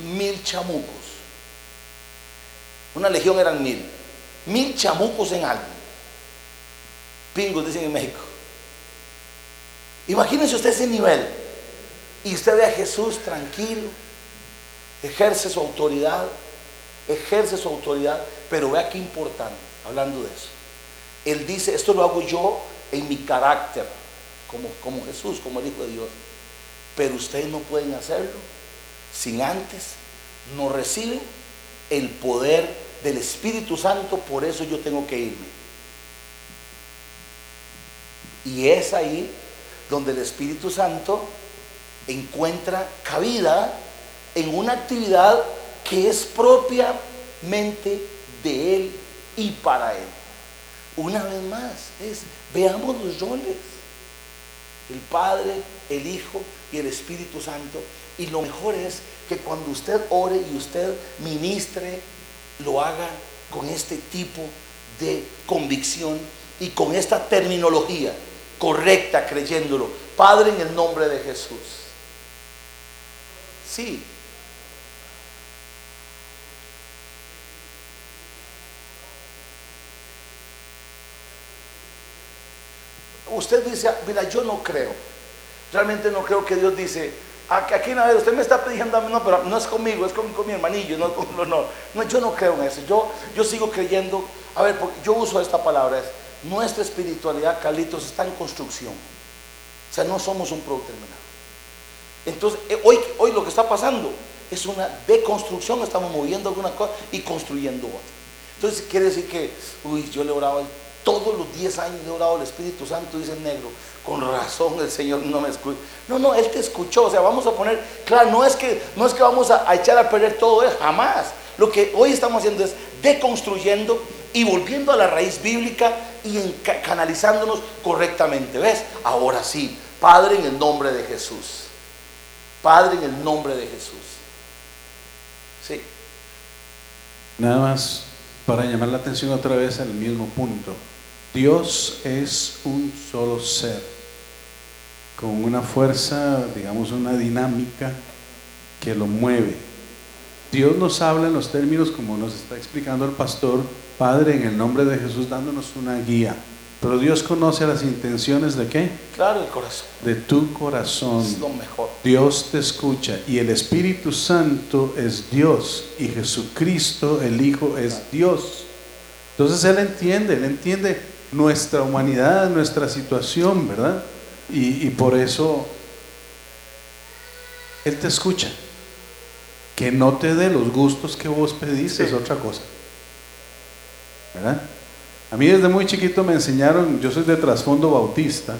mil chamucos. Una legión eran mil. Mil chamucos en algo. Pingos, dicen en México. Imagínense usted ese nivel. Y usted ve a Jesús tranquilo, ejerce su autoridad, ejerce su autoridad, pero vea qué importante, hablando de eso. Él dice, esto lo hago yo en mi carácter, como, como Jesús, como el Hijo de Dios. Pero ustedes no pueden hacerlo sin antes no reciben el poder del Espíritu Santo, por eso yo tengo que irme. Y es ahí donde el Espíritu Santo encuentra cabida en una actividad que es propiamente de Él y para Él. Una vez más, es, veamos los roles. El Padre, el Hijo y el Espíritu Santo. Y lo mejor es que cuando usted ore y usted ministre, lo haga con este tipo de convicción y con esta terminología correcta, creyéndolo. Padre, en el nombre de Jesús. Sí. Usted dice, mira, yo no creo. Realmente no creo que Dios dice, "Aquí- aquí no, usted me está pidiendo a mí, no, pero no es conmigo, es con, mi hermanillo, no, no, no, no, yo no creo en eso. Yo, yo sigo creyendo, a ver, porque yo uso esta palabra, es, nuestra espiritualidad, Carlitos, está en construcción. O sea, no somos un producto terminado. Entonces, eh, hoy, hoy lo que está pasando es una deconstrucción, estamos moviendo alguna cosa y construyendo otra. Entonces, quiere decir que, uy, yo le oraba todos los 10 años, he orado al Espíritu Santo, dice el negro, con razón el Señor no me escucha. No, no, Él te escuchó, o sea, vamos a poner, claro, no es que, no es que vamos a, a echar a perder todo, es jamás. Lo que hoy estamos haciendo es deconstruyendo y volviendo a la raíz bíblica y canalizándonos correctamente. ¿Ves? Ahora sí, Padre en el nombre de Jesús. Padre en el nombre de Jesús. Sí. Nada más para llamar la atención otra vez al mismo punto. Dios es un solo ser, con una fuerza, digamos, una dinámica que lo mueve. Dios nos habla en los términos como nos está explicando el pastor, Padre, en el nombre de Jesús, dándonos una guía. Pero Dios conoce las intenciones de qué? Claro, el corazón De tu corazón. es lo mejor. Dios te escucha y el Espíritu Santo es Dios y Jesucristo el Hijo es Dios. Entonces Él entiende, Él entiende nuestra humanidad, nuestra situación, ¿verdad? Y, y por eso Él te escucha. Que no te dé los gustos que vos pedís es otra cosa. ¿Verdad? A mí desde muy chiquito me enseñaron, yo soy de trasfondo bautista,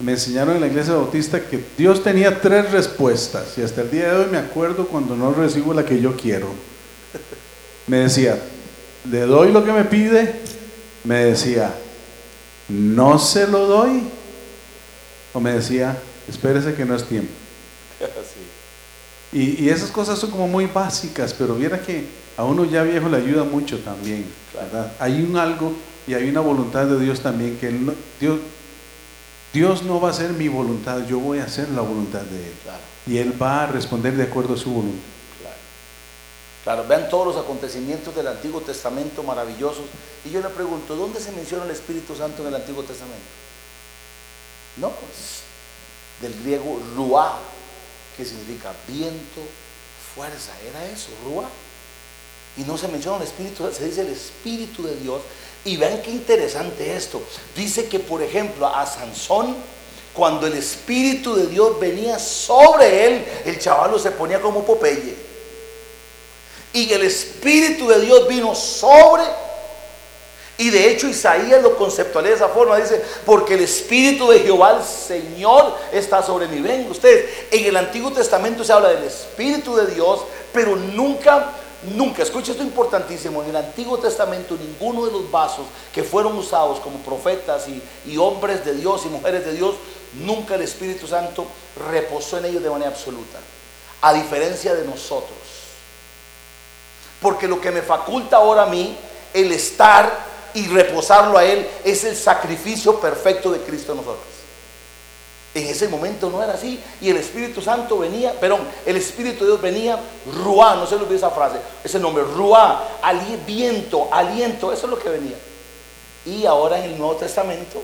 me enseñaron en la iglesia bautista que Dios tenía tres respuestas y hasta el día de hoy me acuerdo cuando no recibo la que yo quiero. Me decía, le doy lo que me pide, me decía, no se lo doy, o me decía, espérese que no es tiempo. Y, y esas cosas son como muy básicas, pero viera que a uno ya viejo le ayuda mucho también, ¿verdad? Hay un algo y hay una voluntad de Dios también que no- Dios, Dios no va a hacer mi voluntad, yo voy a hacer la voluntad de Él. Claro. Y Él va a responder de acuerdo a su voluntad. Claro. Vean todos los acontecimientos del Antiguo Testamento maravillosos. Y yo le pregunto, ¿dónde se menciona el Espíritu Santo en el Antiguo Testamento? No, del griego ruá, que significa viento, fuerza. Era eso, ruá. Y no se menciona el Espíritu, se dice el Espíritu de Dios. Y vean qué interesante esto. Dice que, por ejemplo, a Sansón, cuando el Espíritu de Dios venía sobre él, el chavalo se ponía como Popeye. Y el Espíritu de Dios vino sobre. Y de hecho Isaías lo conceptualiza de esa forma. Dice, porque el Espíritu de Jehová, el Señor, está sobre mí. Ven ustedes, en el Antiguo Testamento se habla del Espíritu de Dios, pero nunca, nunca, escucha esto importantísimo, en el Antiguo Testamento ninguno de los vasos que fueron usados como profetas y, y hombres de Dios y mujeres de Dios, nunca el Espíritu Santo reposó en ellos de manera absoluta. A diferencia de nosotros. Porque lo que me faculta ahora a mí, el estar y reposarlo a Él, es el sacrificio perfecto de Cristo en nosotros. En ese momento no era así. Y el Espíritu Santo venía, perdón, el Espíritu de Dios venía, Ruá, no se olvide esa frase, ese nombre, Ruá, viento, aliento, eso es lo que venía. Y ahora en el Nuevo Testamento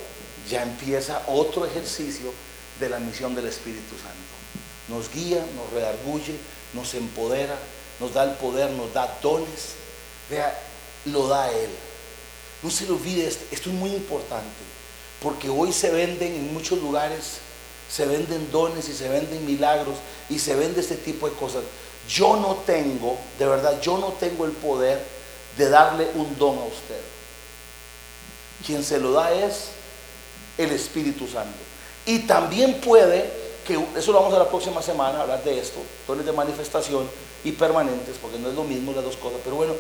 ya empieza otro ejercicio de la misión del Espíritu Santo. Nos guía, nos redarguye, nos empodera, nos da el poder, nos da dones. Vea, lo da Él. No se le olvide, esto es muy importante, porque hoy se venden en muchos lugares, se venden dones y se venden milagros y se vende este tipo de cosas. Yo no tengo, de verdad, yo no tengo el poder de darle un don a usted. Quien se lo da es el Espíritu Santo. Y también puede, que eso lo vamos a la próxima semana, hablar de esto, dones de manifestación y permanentes, porque no es lo mismo las dos cosas, pero bueno,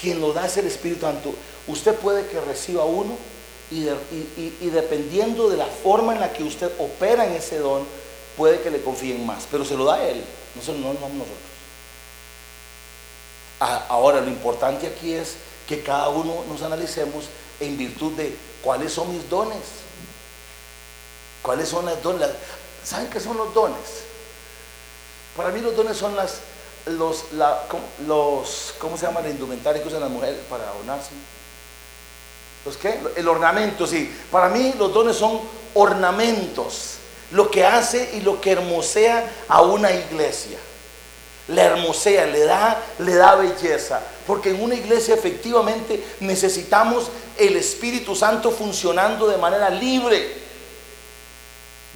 quien lo da es el Espíritu Santo. Usted puede que reciba uno y, y- y- dependiendo de la forma en la que usted opera en ese don, puede que le confíen más, pero se lo da Él, no se lo no nosotros. Ahora, lo importante aquí es que cada uno nos analicemos en virtud de cuáles son mis dones. ¿Cuáles son las dones? ¿Saben qué son los dones? Para mí los dones son las, los, la- ¿cómo, los, ¿cómo se llama la indumentaria que usan las mujeres para adornarse? ¿Los qué? El ornamento, sí. Para mí los dones son ornamentos, lo que hace y lo que hermosea a una iglesia. La hermosea, le da, le da belleza. Porque en una iglesia efectivamente necesitamos el Espíritu Santo funcionando de manera libre.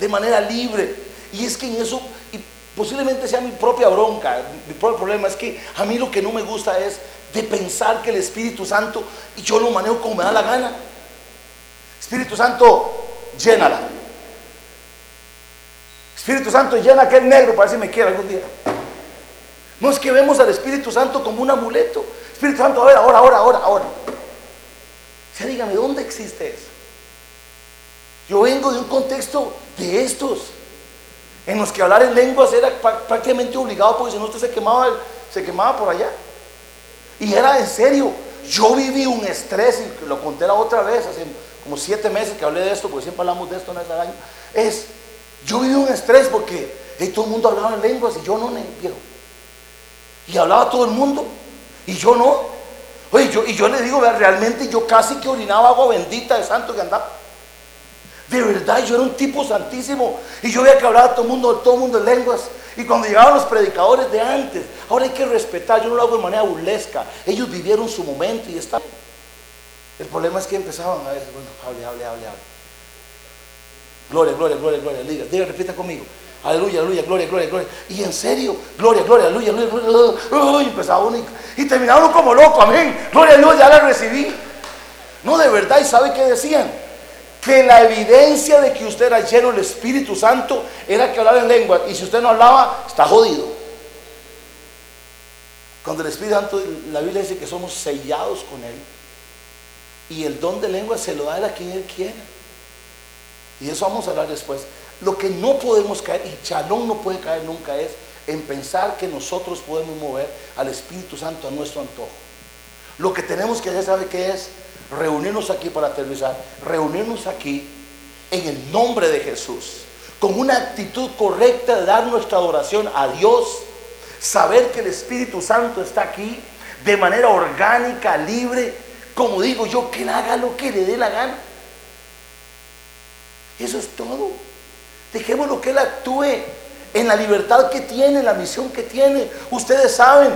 De manera libre. Y es que en eso, posiblemente sea mi propia bronca, mi propio problema es que a mí lo que no me gusta es de pensar que el Espíritu Santo, y yo lo manejo como me da la gana. Espíritu Santo, llénala. Espíritu Santo, llena aquel negro para ver si me quiere algún día. No es que vemos al Espíritu Santo como un amuleto. Espíritu Santo, a ver, ahora, ahora, ahora, ahora. O sea, dígame, ¿dónde existe eso? Yo vengo de un contexto de estos, en los que hablar en lenguas era prá- prácticamente obligado porque si no usted se quemaba, se quemaba por allá. Y era en serio. Yo viví un estrés, y lo conté la otra vez, hace como siete meses que hablé de esto, porque siempre hablamos de esto en este año. Es, yo viví un estrés porque todo el mundo hablaba en lenguas y yo no, viejo. Y hablaba todo el mundo y yo no. Oye, yo, y yo le digo, realmente yo casi que orinaba agua bendita de santo que andaba. De verdad, yo era un tipo santísimo. Y yo veía que hablaba todo el mundo, todo mundo en lenguas. Y cuando llegaban los predicadores de antes, ahora hay que respetar, yo no lo hago de manera burlesca. Ellos vivieron su momento y está. El problema es que empezaban a ver, bueno, hable, hable, hable, hable. Gloria, gloria, gloria, gloria. Diga, diga, repita conmigo. aleluya, aleluya, gloria, gloria, gloria. Y en serio, gloria, gloria, aleluya, aleluya, aleluya. Y empezaba uno y, y terminaba uno como loco, amén. Gloria a Dios, ya la recibí. No, de verdad, ¿y sabe qué decían? Que la evidencia de que usted era lleno del Espíritu Santo era que hablaba en lengua. Y si usted no hablaba, está jodido. Cuando el Espíritu Santo, la Biblia dice que somos sellados con Él. Y el don de lengua se lo da a quien Él quiera. Y eso vamos a hablar después. Lo que no podemos caer, y Chalón no puede caer nunca, es en pensar que nosotros podemos mover al Espíritu Santo a nuestro antojo. Lo que tenemos que hacer, ¿sabe qué es? Reunirnos aquí para aterrizar. Reunirnos aquí en el nombre de Jesús. Con una actitud correcta de dar nuestra adoración a Dios. Saber que el Espíritu Santo está aquí de manera orgánica, libre. Como digo yo, que él haga lo que le dé la gana. Eso es todo. Dejémoslo que Él actúe en la libertad que tiene, en la misión que tiene. Ustedes saben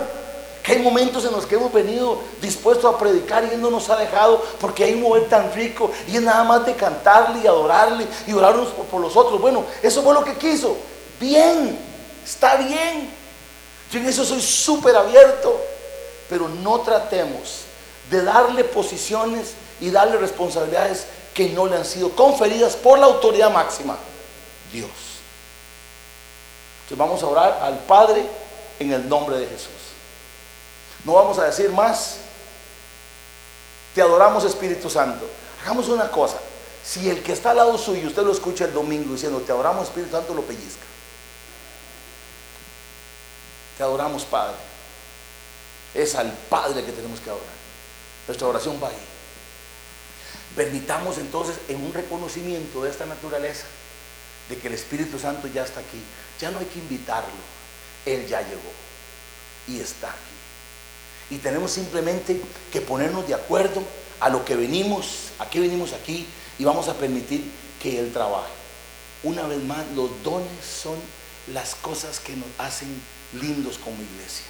que hay momentos en los que hemos venido dispuestos a predicar y Él no nos ha dejado porque hay un mover tan rico y es nada más de cantarle y adorarle y orarnos por, por los otros. Bueno, eso fue lo que quiso. Bien, está bien. Yo en eso soy súper abierto. Pero no tratemos de darle posiciones y darle responsabilidades que no le han sido conferidas por la autoridad máxima, Dios. Entonces vamos a orar al Padre en el nombre de Jesús. No vamos a decir más, te adoramos Espíritu Santo. Hagamos una cosa, si el que está al lado suyo, usted lo escucha el domingo diciendo, te adoramos Espíritu Santo, lo pellizca. Te adoramos Padre. Es al Padre que tenemos que adorar. Nuestra oración va ahí. Permitamos entonces en un reconocimiento de esta naturaleza, de que el Espíritu Santo ya está aquí, ya no hay que invitarlo, Él ya llegó y está aquí. Y tenemos simplemente que ponernos de acuerdo a lo que venimos, a qué venimos aquí y vamos a permitir que Él trabaje. Una vez más, los dones son las cosas que nos hacen lindos como iglesia.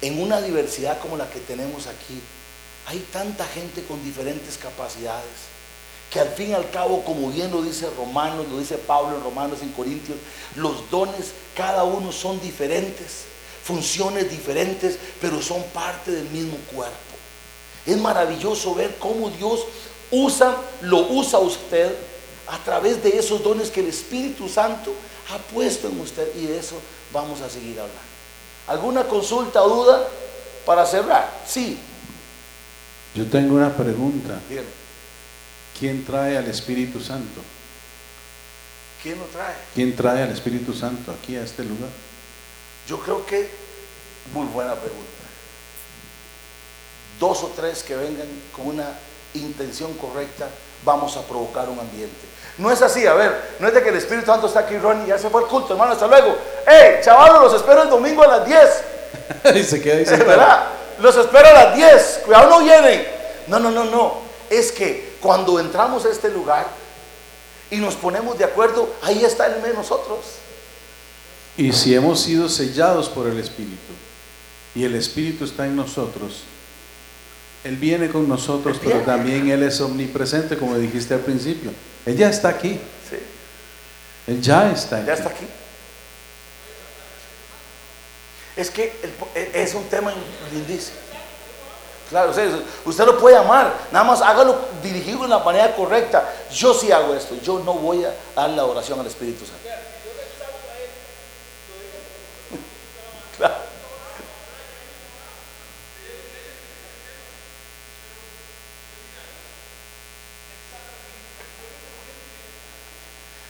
En una diversidad como la que tenemos aquí, hay tanta gente con diferentes capacidades que al fin y al cabo, como bien lo dice Romanos, lo dice Pablo en Romanos, en Corintios, los dones cada uno son diferentes, funciones diferentes, pero son parte del mismo cuerpo. Es maravilloso ver cómo Dios usa, lo usa usted a través de esos dones que el Espíritu Santo ha puesto en usted y de eso vamos a seguir hablando. ¿Alguna consulta o duda para cerrar? Sí, Yo tengo una pregunta. Bien. ¿Quién trae al Espíritu Santo? ¿Quién lo trae? ¿Quién trae al Espíritu Santo aquí a este lugar? Yo creo que, muy buena pregunta. Dos o tres que vengan con una intención correcta, vamos a provocar un ambiente. No es así, a ver, no es de que el Espíritu Santo está aquí, Ronnie, ya se fue el culto, hermano, hasta luego. ¡Hey, chavalos, los espero el domingo a las 10! y se queda ahí verdad, los espero a las 10, cuidado, no vienen. No, no, no, no. Es que cuando entramos a este lugar y nos ponemos de acuerdo, ahí está el de nosotros. Y si hemos sido sellados por el Espíritu y el Espíritu está en nosotros, Él viene con nosotros, pero también Él es omnipresente, como dijiste al principio. Él ya está aquí, Sí, Él ya está aquí. ya está aquí. Es que e- es un tema lindísimo. Claro, usted lo puede amar, nada más hágalo dirigido en la manera correcta. Yo sí hago esto, yo no voy a dar la oración al Espíritu Santo.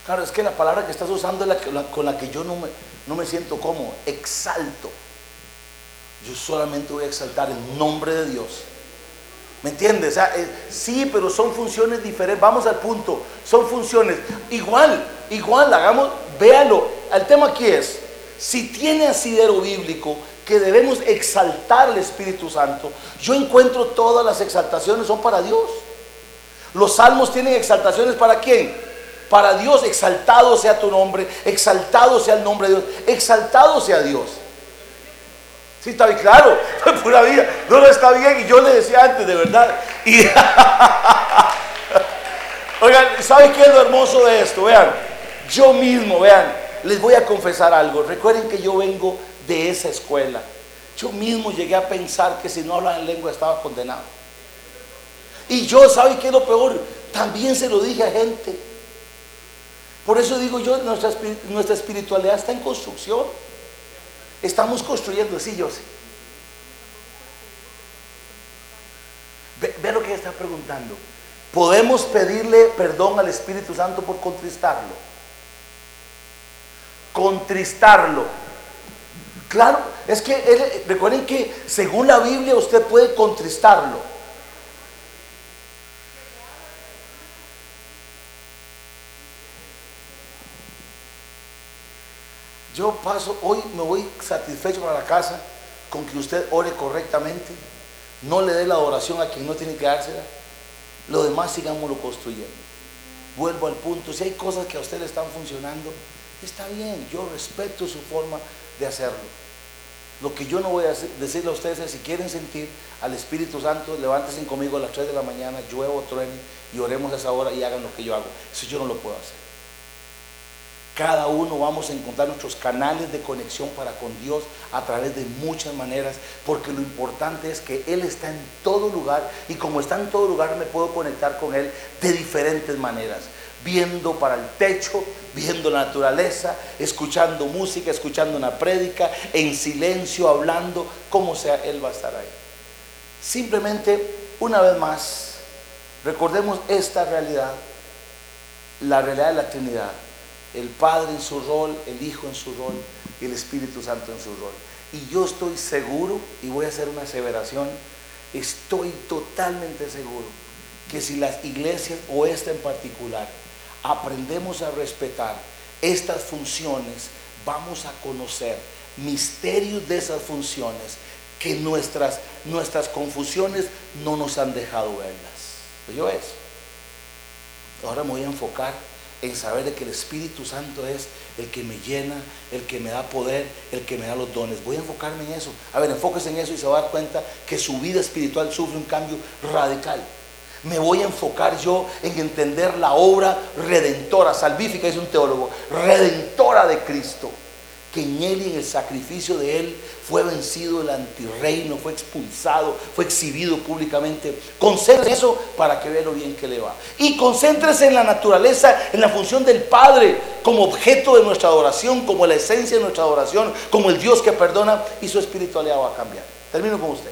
Claro. Es que la palabra que estás usando es la, con la que yo no me, siento cómodo. Exalto. Yo solamente voy a exaltar el nombre de Dios. ¿Me entiendes? Eh, sí, pero son funciones diferentes. Vamos al punto. Son funciones. Igual, igual, hagamos, véalo. El tema aquí es, si tiene asidero bíblico que debemos exaltar al Espíritu Santo, yo encuentro todas las exaltaciones son para Dios. Los salmos tienen exaltaciones para quién? Para Dios, exaltado sea tu nombre, exaltado sea el nombre de Dios, exaltado sea Dios. Sí, está bien claro, pura vida, no lo está bien y yo le decía antes, de verdad. Oigan, ¿sabe qué es lo hermoso de esto? Vean, yo mismo, vean, les voy a confesar algo. Recuerden que yo vengo de esa escuela. Yo mismo llegué a pensar que si no hablaba en lengua estaba condenado. Y yo, ¿sabe qué es lo peor? También se lo dije a gente. Por eso digo yo, nuestra, espiritualidad está en construcción. Estamos construyendo, sí, yo sé. Ve, ve lo que está preguntando. ¿Podemos pedirle perdón al Espíritu Santo por contristarlo? Contristarlo. Claro, es que recuerden que según la Biblia usted puede contristarlo. Yo paso, hoy me voy satisfecho para la casa con que usted ore correctamente, no le dé la adoración a quien no tiene que dársela, lo demás sigámoslo construyendo. Vuelvo al punto, si hay cosas que a usted le están funcionando, está bien, yo respeto su forma de hacerlo. Lo que yo no voy a decirle a ustedes es, si quieren sentir al Espíritu Santo, levántense conmigo a las 3 de la mañana, lluevo, truene, y oremos a esa hora y hagan lo que yo hago. Eso yo no lo puedo hacer. Cada uno vamos a encontrar nuestros canales de conexión para con Dios a través de muchas maneras, porque lo importante es que Él está en todo lugar y como está en todo lugar me puedo conectar con Él de diferentes maneras viendo para el techo, viendo la naturaleza, escuchando música, escuchando una prédica, en silencio, hablando, como sea, Él va a estar ahí. Simplemente, una vez más, recordemos esta realidad, la realidad de la Trinidad, el Padre en su rol, el Hijo en su rol y el Espíritu Santo en su rol. Y yo estoy seguro, y voy a hacer una aseveración, estoy totalmente seguro que si las iglesias o esta en particular aprendemos a respetar estas funciones, vamos a conocer misterios de esas funciones que nuestras, nuestras confusiones no nos han dejado verlas. ¿Yo eso? Ahora me voy a enfocar en saber que el Espíritu Santo es el que me llena, el que me da poder, el que me da los dones. Voy a enfocarme en eso. A ver, enfóquese en eso y se va a dar cuenta que su vida espiritual sufre un cambio radical me voy a enfocar yo en entender la obra redentora, salvífica, es un teólogo, redentora de Cristo, que en él y en el sacrificio de él fue vencido el antirreino, fue expulsado, fue exhibido públicamente. Concéntrese eso para que vea lo bien que le va. Y concéntrese en la naturaleza, en la función del Padre como objeto de nuestra adoración, como la esencia de nuestra adoración, como el Dios que perdona y su espiritualidad va a cambiar. Termino con usted.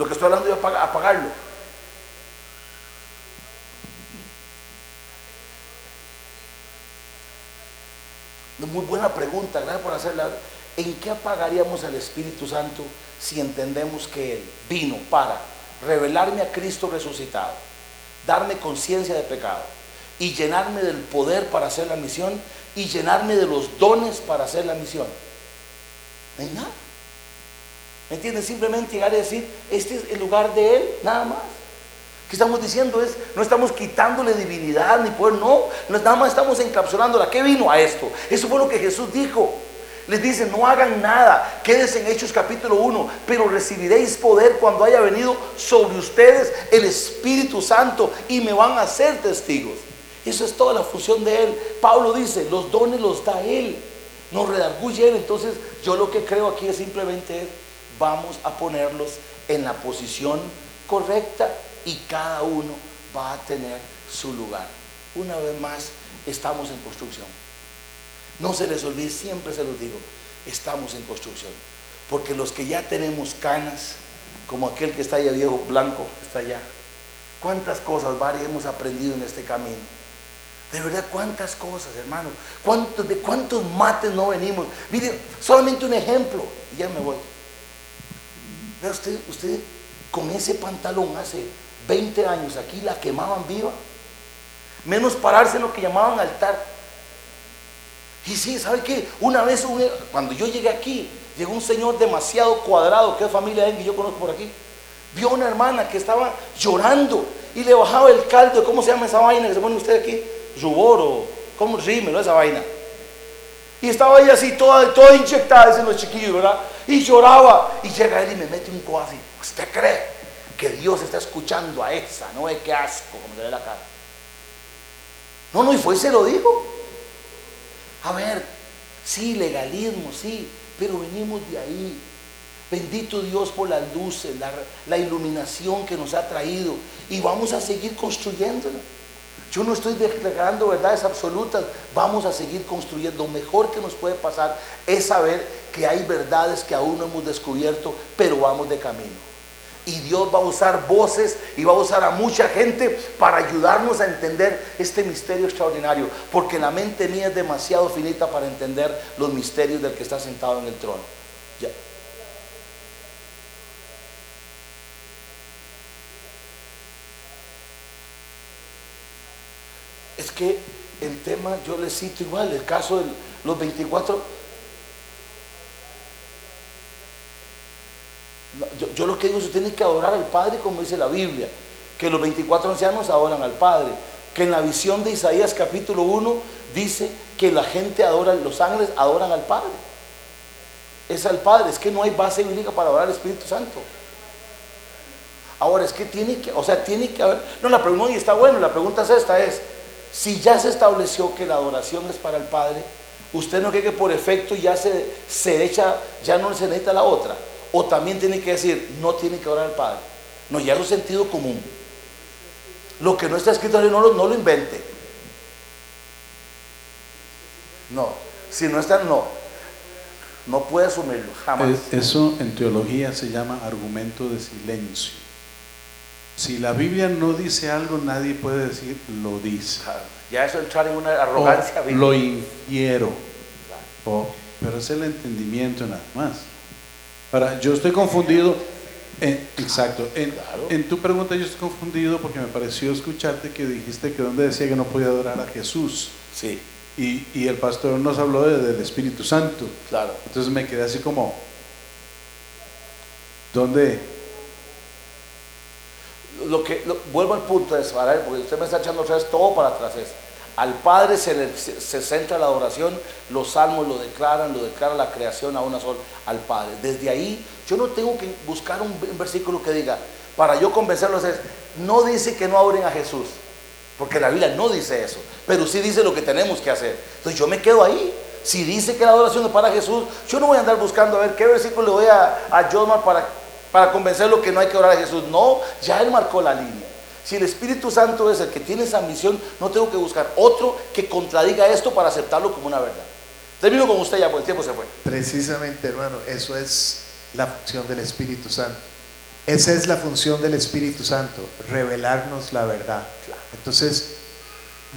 Lo que estoy hablando es apagarlo. Muy buena ¿En qué apagaríamos al Espíritu Santo si entendemos que Él vino para revelarme a Cristo resucitado, darme conciencia de pecado y llenarme del poder para hacer la misión y llenarme de los dones para hacer la misión? No hay nada. ¿Me entiendes? Simplemente llegar a decir, este es el lugar de Él, nada más. ¿Qué estamos diciendo? Es, no estamos quitándole divinidad ni poder, no, nada más estamos encapsulándola. ¿Qué vino a esto? Eso fue lo que Jesús dijo. Les dice, no hagan nada, quédense en Hechos capítulo 1, pero recibiréis poder cuando haya venido sobre ustedes el Espíritu Santo y me van a ser testigos. Eso es toda la función de Él. Pablo dice, los dones los da Él, nos redarguye Él. Entonces yo lo que creo aquí es simplemente vamos a ponerlos en la posición correcta y cada uno va a tener su lugar. Una vez más, estamos en construcción. No se les olvide, siempre se los digo, estamos en construcción. Porque los que ya tenemos canas, como aquel que está allá viejo blanco, está allá, cuántas cosas varias hemos aprendido en este camino. De verdad, cuántas cosas, hermano. ¿Cuántos, ¿De cuántos mates no venimos? Mire, solamente un ejemplo, y ya me voy. Vea usted, usted con ese pantalón hace 20 años aquí la quemaban viva. Menos pararse en lo que llamaban altar. Y sí, ¿sabe qué? Una vez, cuando yo llegué aquí, llegó un señor demasiado cuadrado, que es familia de que yo conozco por aquí. Vio a una hermana que estaba llorando y le bajaba el caldo. ¿Cómo se llama esa vaina que se pone usted aquí? Rubor o, ¿cómo rímelo esa vaina? Y estaba ella así, toda, toda inyectada, dicen los chiquillos, ¿verdad? Y lloraba. Y llega él y me mete un así. ¿Usted cree que Dios está escuchando a esa? No es que asco, como le ve la cara. No, no, y fue y se lo dijo. A ver, sí, legalismo, sí, pero venimos de ahí. Bendito Dios por las luces, la, la iluminación que nos ha traído. Y vamos a seguir construyéndola. Yo no estoy declarando verdades absolutas, vamos a seguir construyendo. Lo mejor que nos puede pasar es saber que hay verdades que aún no hemos descubierto, pero vamos de camino. Y Dios va a usar voces y va a usar a mucha gente para ayudarnos a entender este misterio extraordinario, porque la mente mía es demasiado finita para entender los misterios del que está sentado en el trono. Ya. Es que el tema, yo le cito igual, el caso de los 24. Yo, lo que digo, usted tiene que adorar al Padre como dice la Biblia, que los 24 ancianos adoran al Padre, que en la visión de Isaías capítulo 1 dice que la gente adora, los ángeles adoran al Padre. Es al Padre, es que no hay base bíblica para adorar al Espíritu Santo. Ahora, es que tiene que, o sea, tiene que haber, no, la pregunta, está bueno, la pregunta es esta, es, si ya se estableció que la adoración es para el Padre, usted no cree que por efecto ya se, se echa, ya no se necesita la otra. O también tiene que decir, no tiene que orar al Padre. No, ya es un sentido común. Lo que no está escrito no lo, no lo invente. No, si no está, no. No puede asumirlo, jamás. Es- Eso en teología se llama argumento de silencio. Si la Biblia no dice algo, nadie puede decir lo dice. Ya eso entrar en una O arrogancia bíblica. lo infiero. O- pero es el entendimiento nada más. Ahora, yo estoy confundido. en- exacto. En, Claro. en tu pregunta yo estoy confundido porque me pareció escucharte que dijiste que donde decía que no podía adorar a Jesús. Sí, Y, y el pastor nos habló de- del Espíritu Santo. claro. Entonces me quedé así como, ¿dónde? Lo que, lo- vuelvo al punto de separar, porque usted me está echando otra vez todo para atrás. es, al Padre se, le- se- centra la adoración, los salmos lo declaran, lo declara la creación a una sola, al Padre. Desde ahí, yo no tengo que buscar un, versículo que diga, para yo convencerlos es, no dice que no adoren a Jesús, porque la Biblia no dice eso, pero sí dice lo que tenemos que hacer. Entonces yo me quedo ahí. Si dice que la adoración es para Jesús, yo no voy a andar buscando a ver qué versículo le doy a, a Josmar para, para convencerlo que no hay que orar a Jesús. No, ya él marcó la línea. Si el Espíritu Santo es el que tiene esa misión, no tengo que buscar otro que contradiga esto para aceptarlo como una verdad. Termino con usted ya, porque el tiempo se fue. Precisamente, hermano, eso es la función del Espíritu Santo. Esa es la función del Espíritu Santo, revelarnos la verdad. Entonces,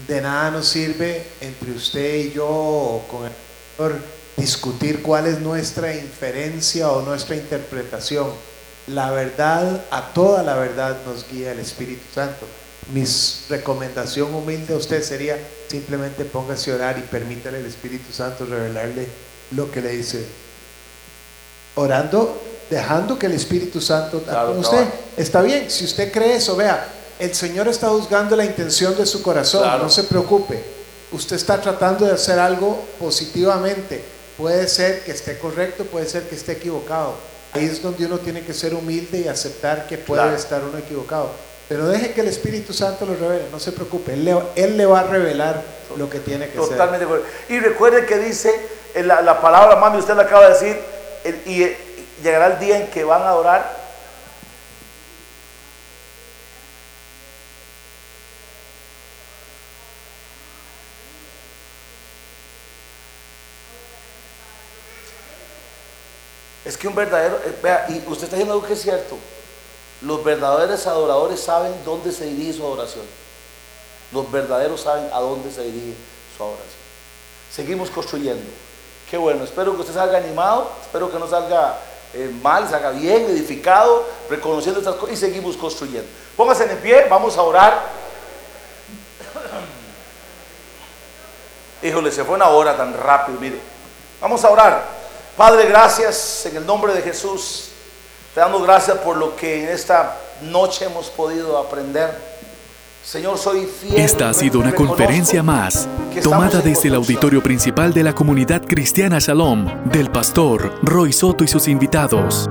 de nada nos sirve entre usted y yo o con el Señor discutir cuál es nuestra inferencia o nuestra interpretación. La verdad, a toda la verdad nos guía el Espíritu Santo. Mi recomendación humilde a usted sería simplemente póngase a orar y permítale al Espíritu Santo revelarle lo que le dice. Orando, dejando que el Espíritu Santo Claro, usted. Está bien, si usted cree eso, vea, el Señor está juzgando la intención de su corazón, Claro. no se preocupe. Usted está tratando de hacer algo positivamente. Puede ser que esté correcto, puede ser que esté equivocado. Ahí es donde uno tiene que ser humilde y aceptar que puede Claro. estar uno equivocado. Pero deje que el Espíritu Santo lo revele, no se preocupe. Él le, él le va a revelar lo que tiene que ser. Totalmente de acuerdo. Y recuerde que dice en la, la palabra, mami, usted la acaba de decir, y eh, llegará el día en que van a adorar. Es que un verdadero, eh, vea, y usted está diciendo algo que es cierto. Los verdaderos adoradores saben dónde se dirige su adoración. Los verdaderos saben a dónde se dirige su adoración. Seguimos construyendo. Qué bueno, espero que usted salga animado, espero que no salga eh, mal, salga bien, edificado, reconociendo estas cosas y seguimos construyendo. Póngase en pie, vamos a orar. Híjole, se fue una hora tan rápido, mire. Vamos a orar. Padre, gracias en el nombre de Jesús. Te damos gracias por lo que en esta noche hemos podido aprender. Señor, soy fiel. Esta ha sido una conferencia más, tomada desde el auditorio principal de la comunidad cristiana Shalom, del pastor Roy Soto y sus invitados.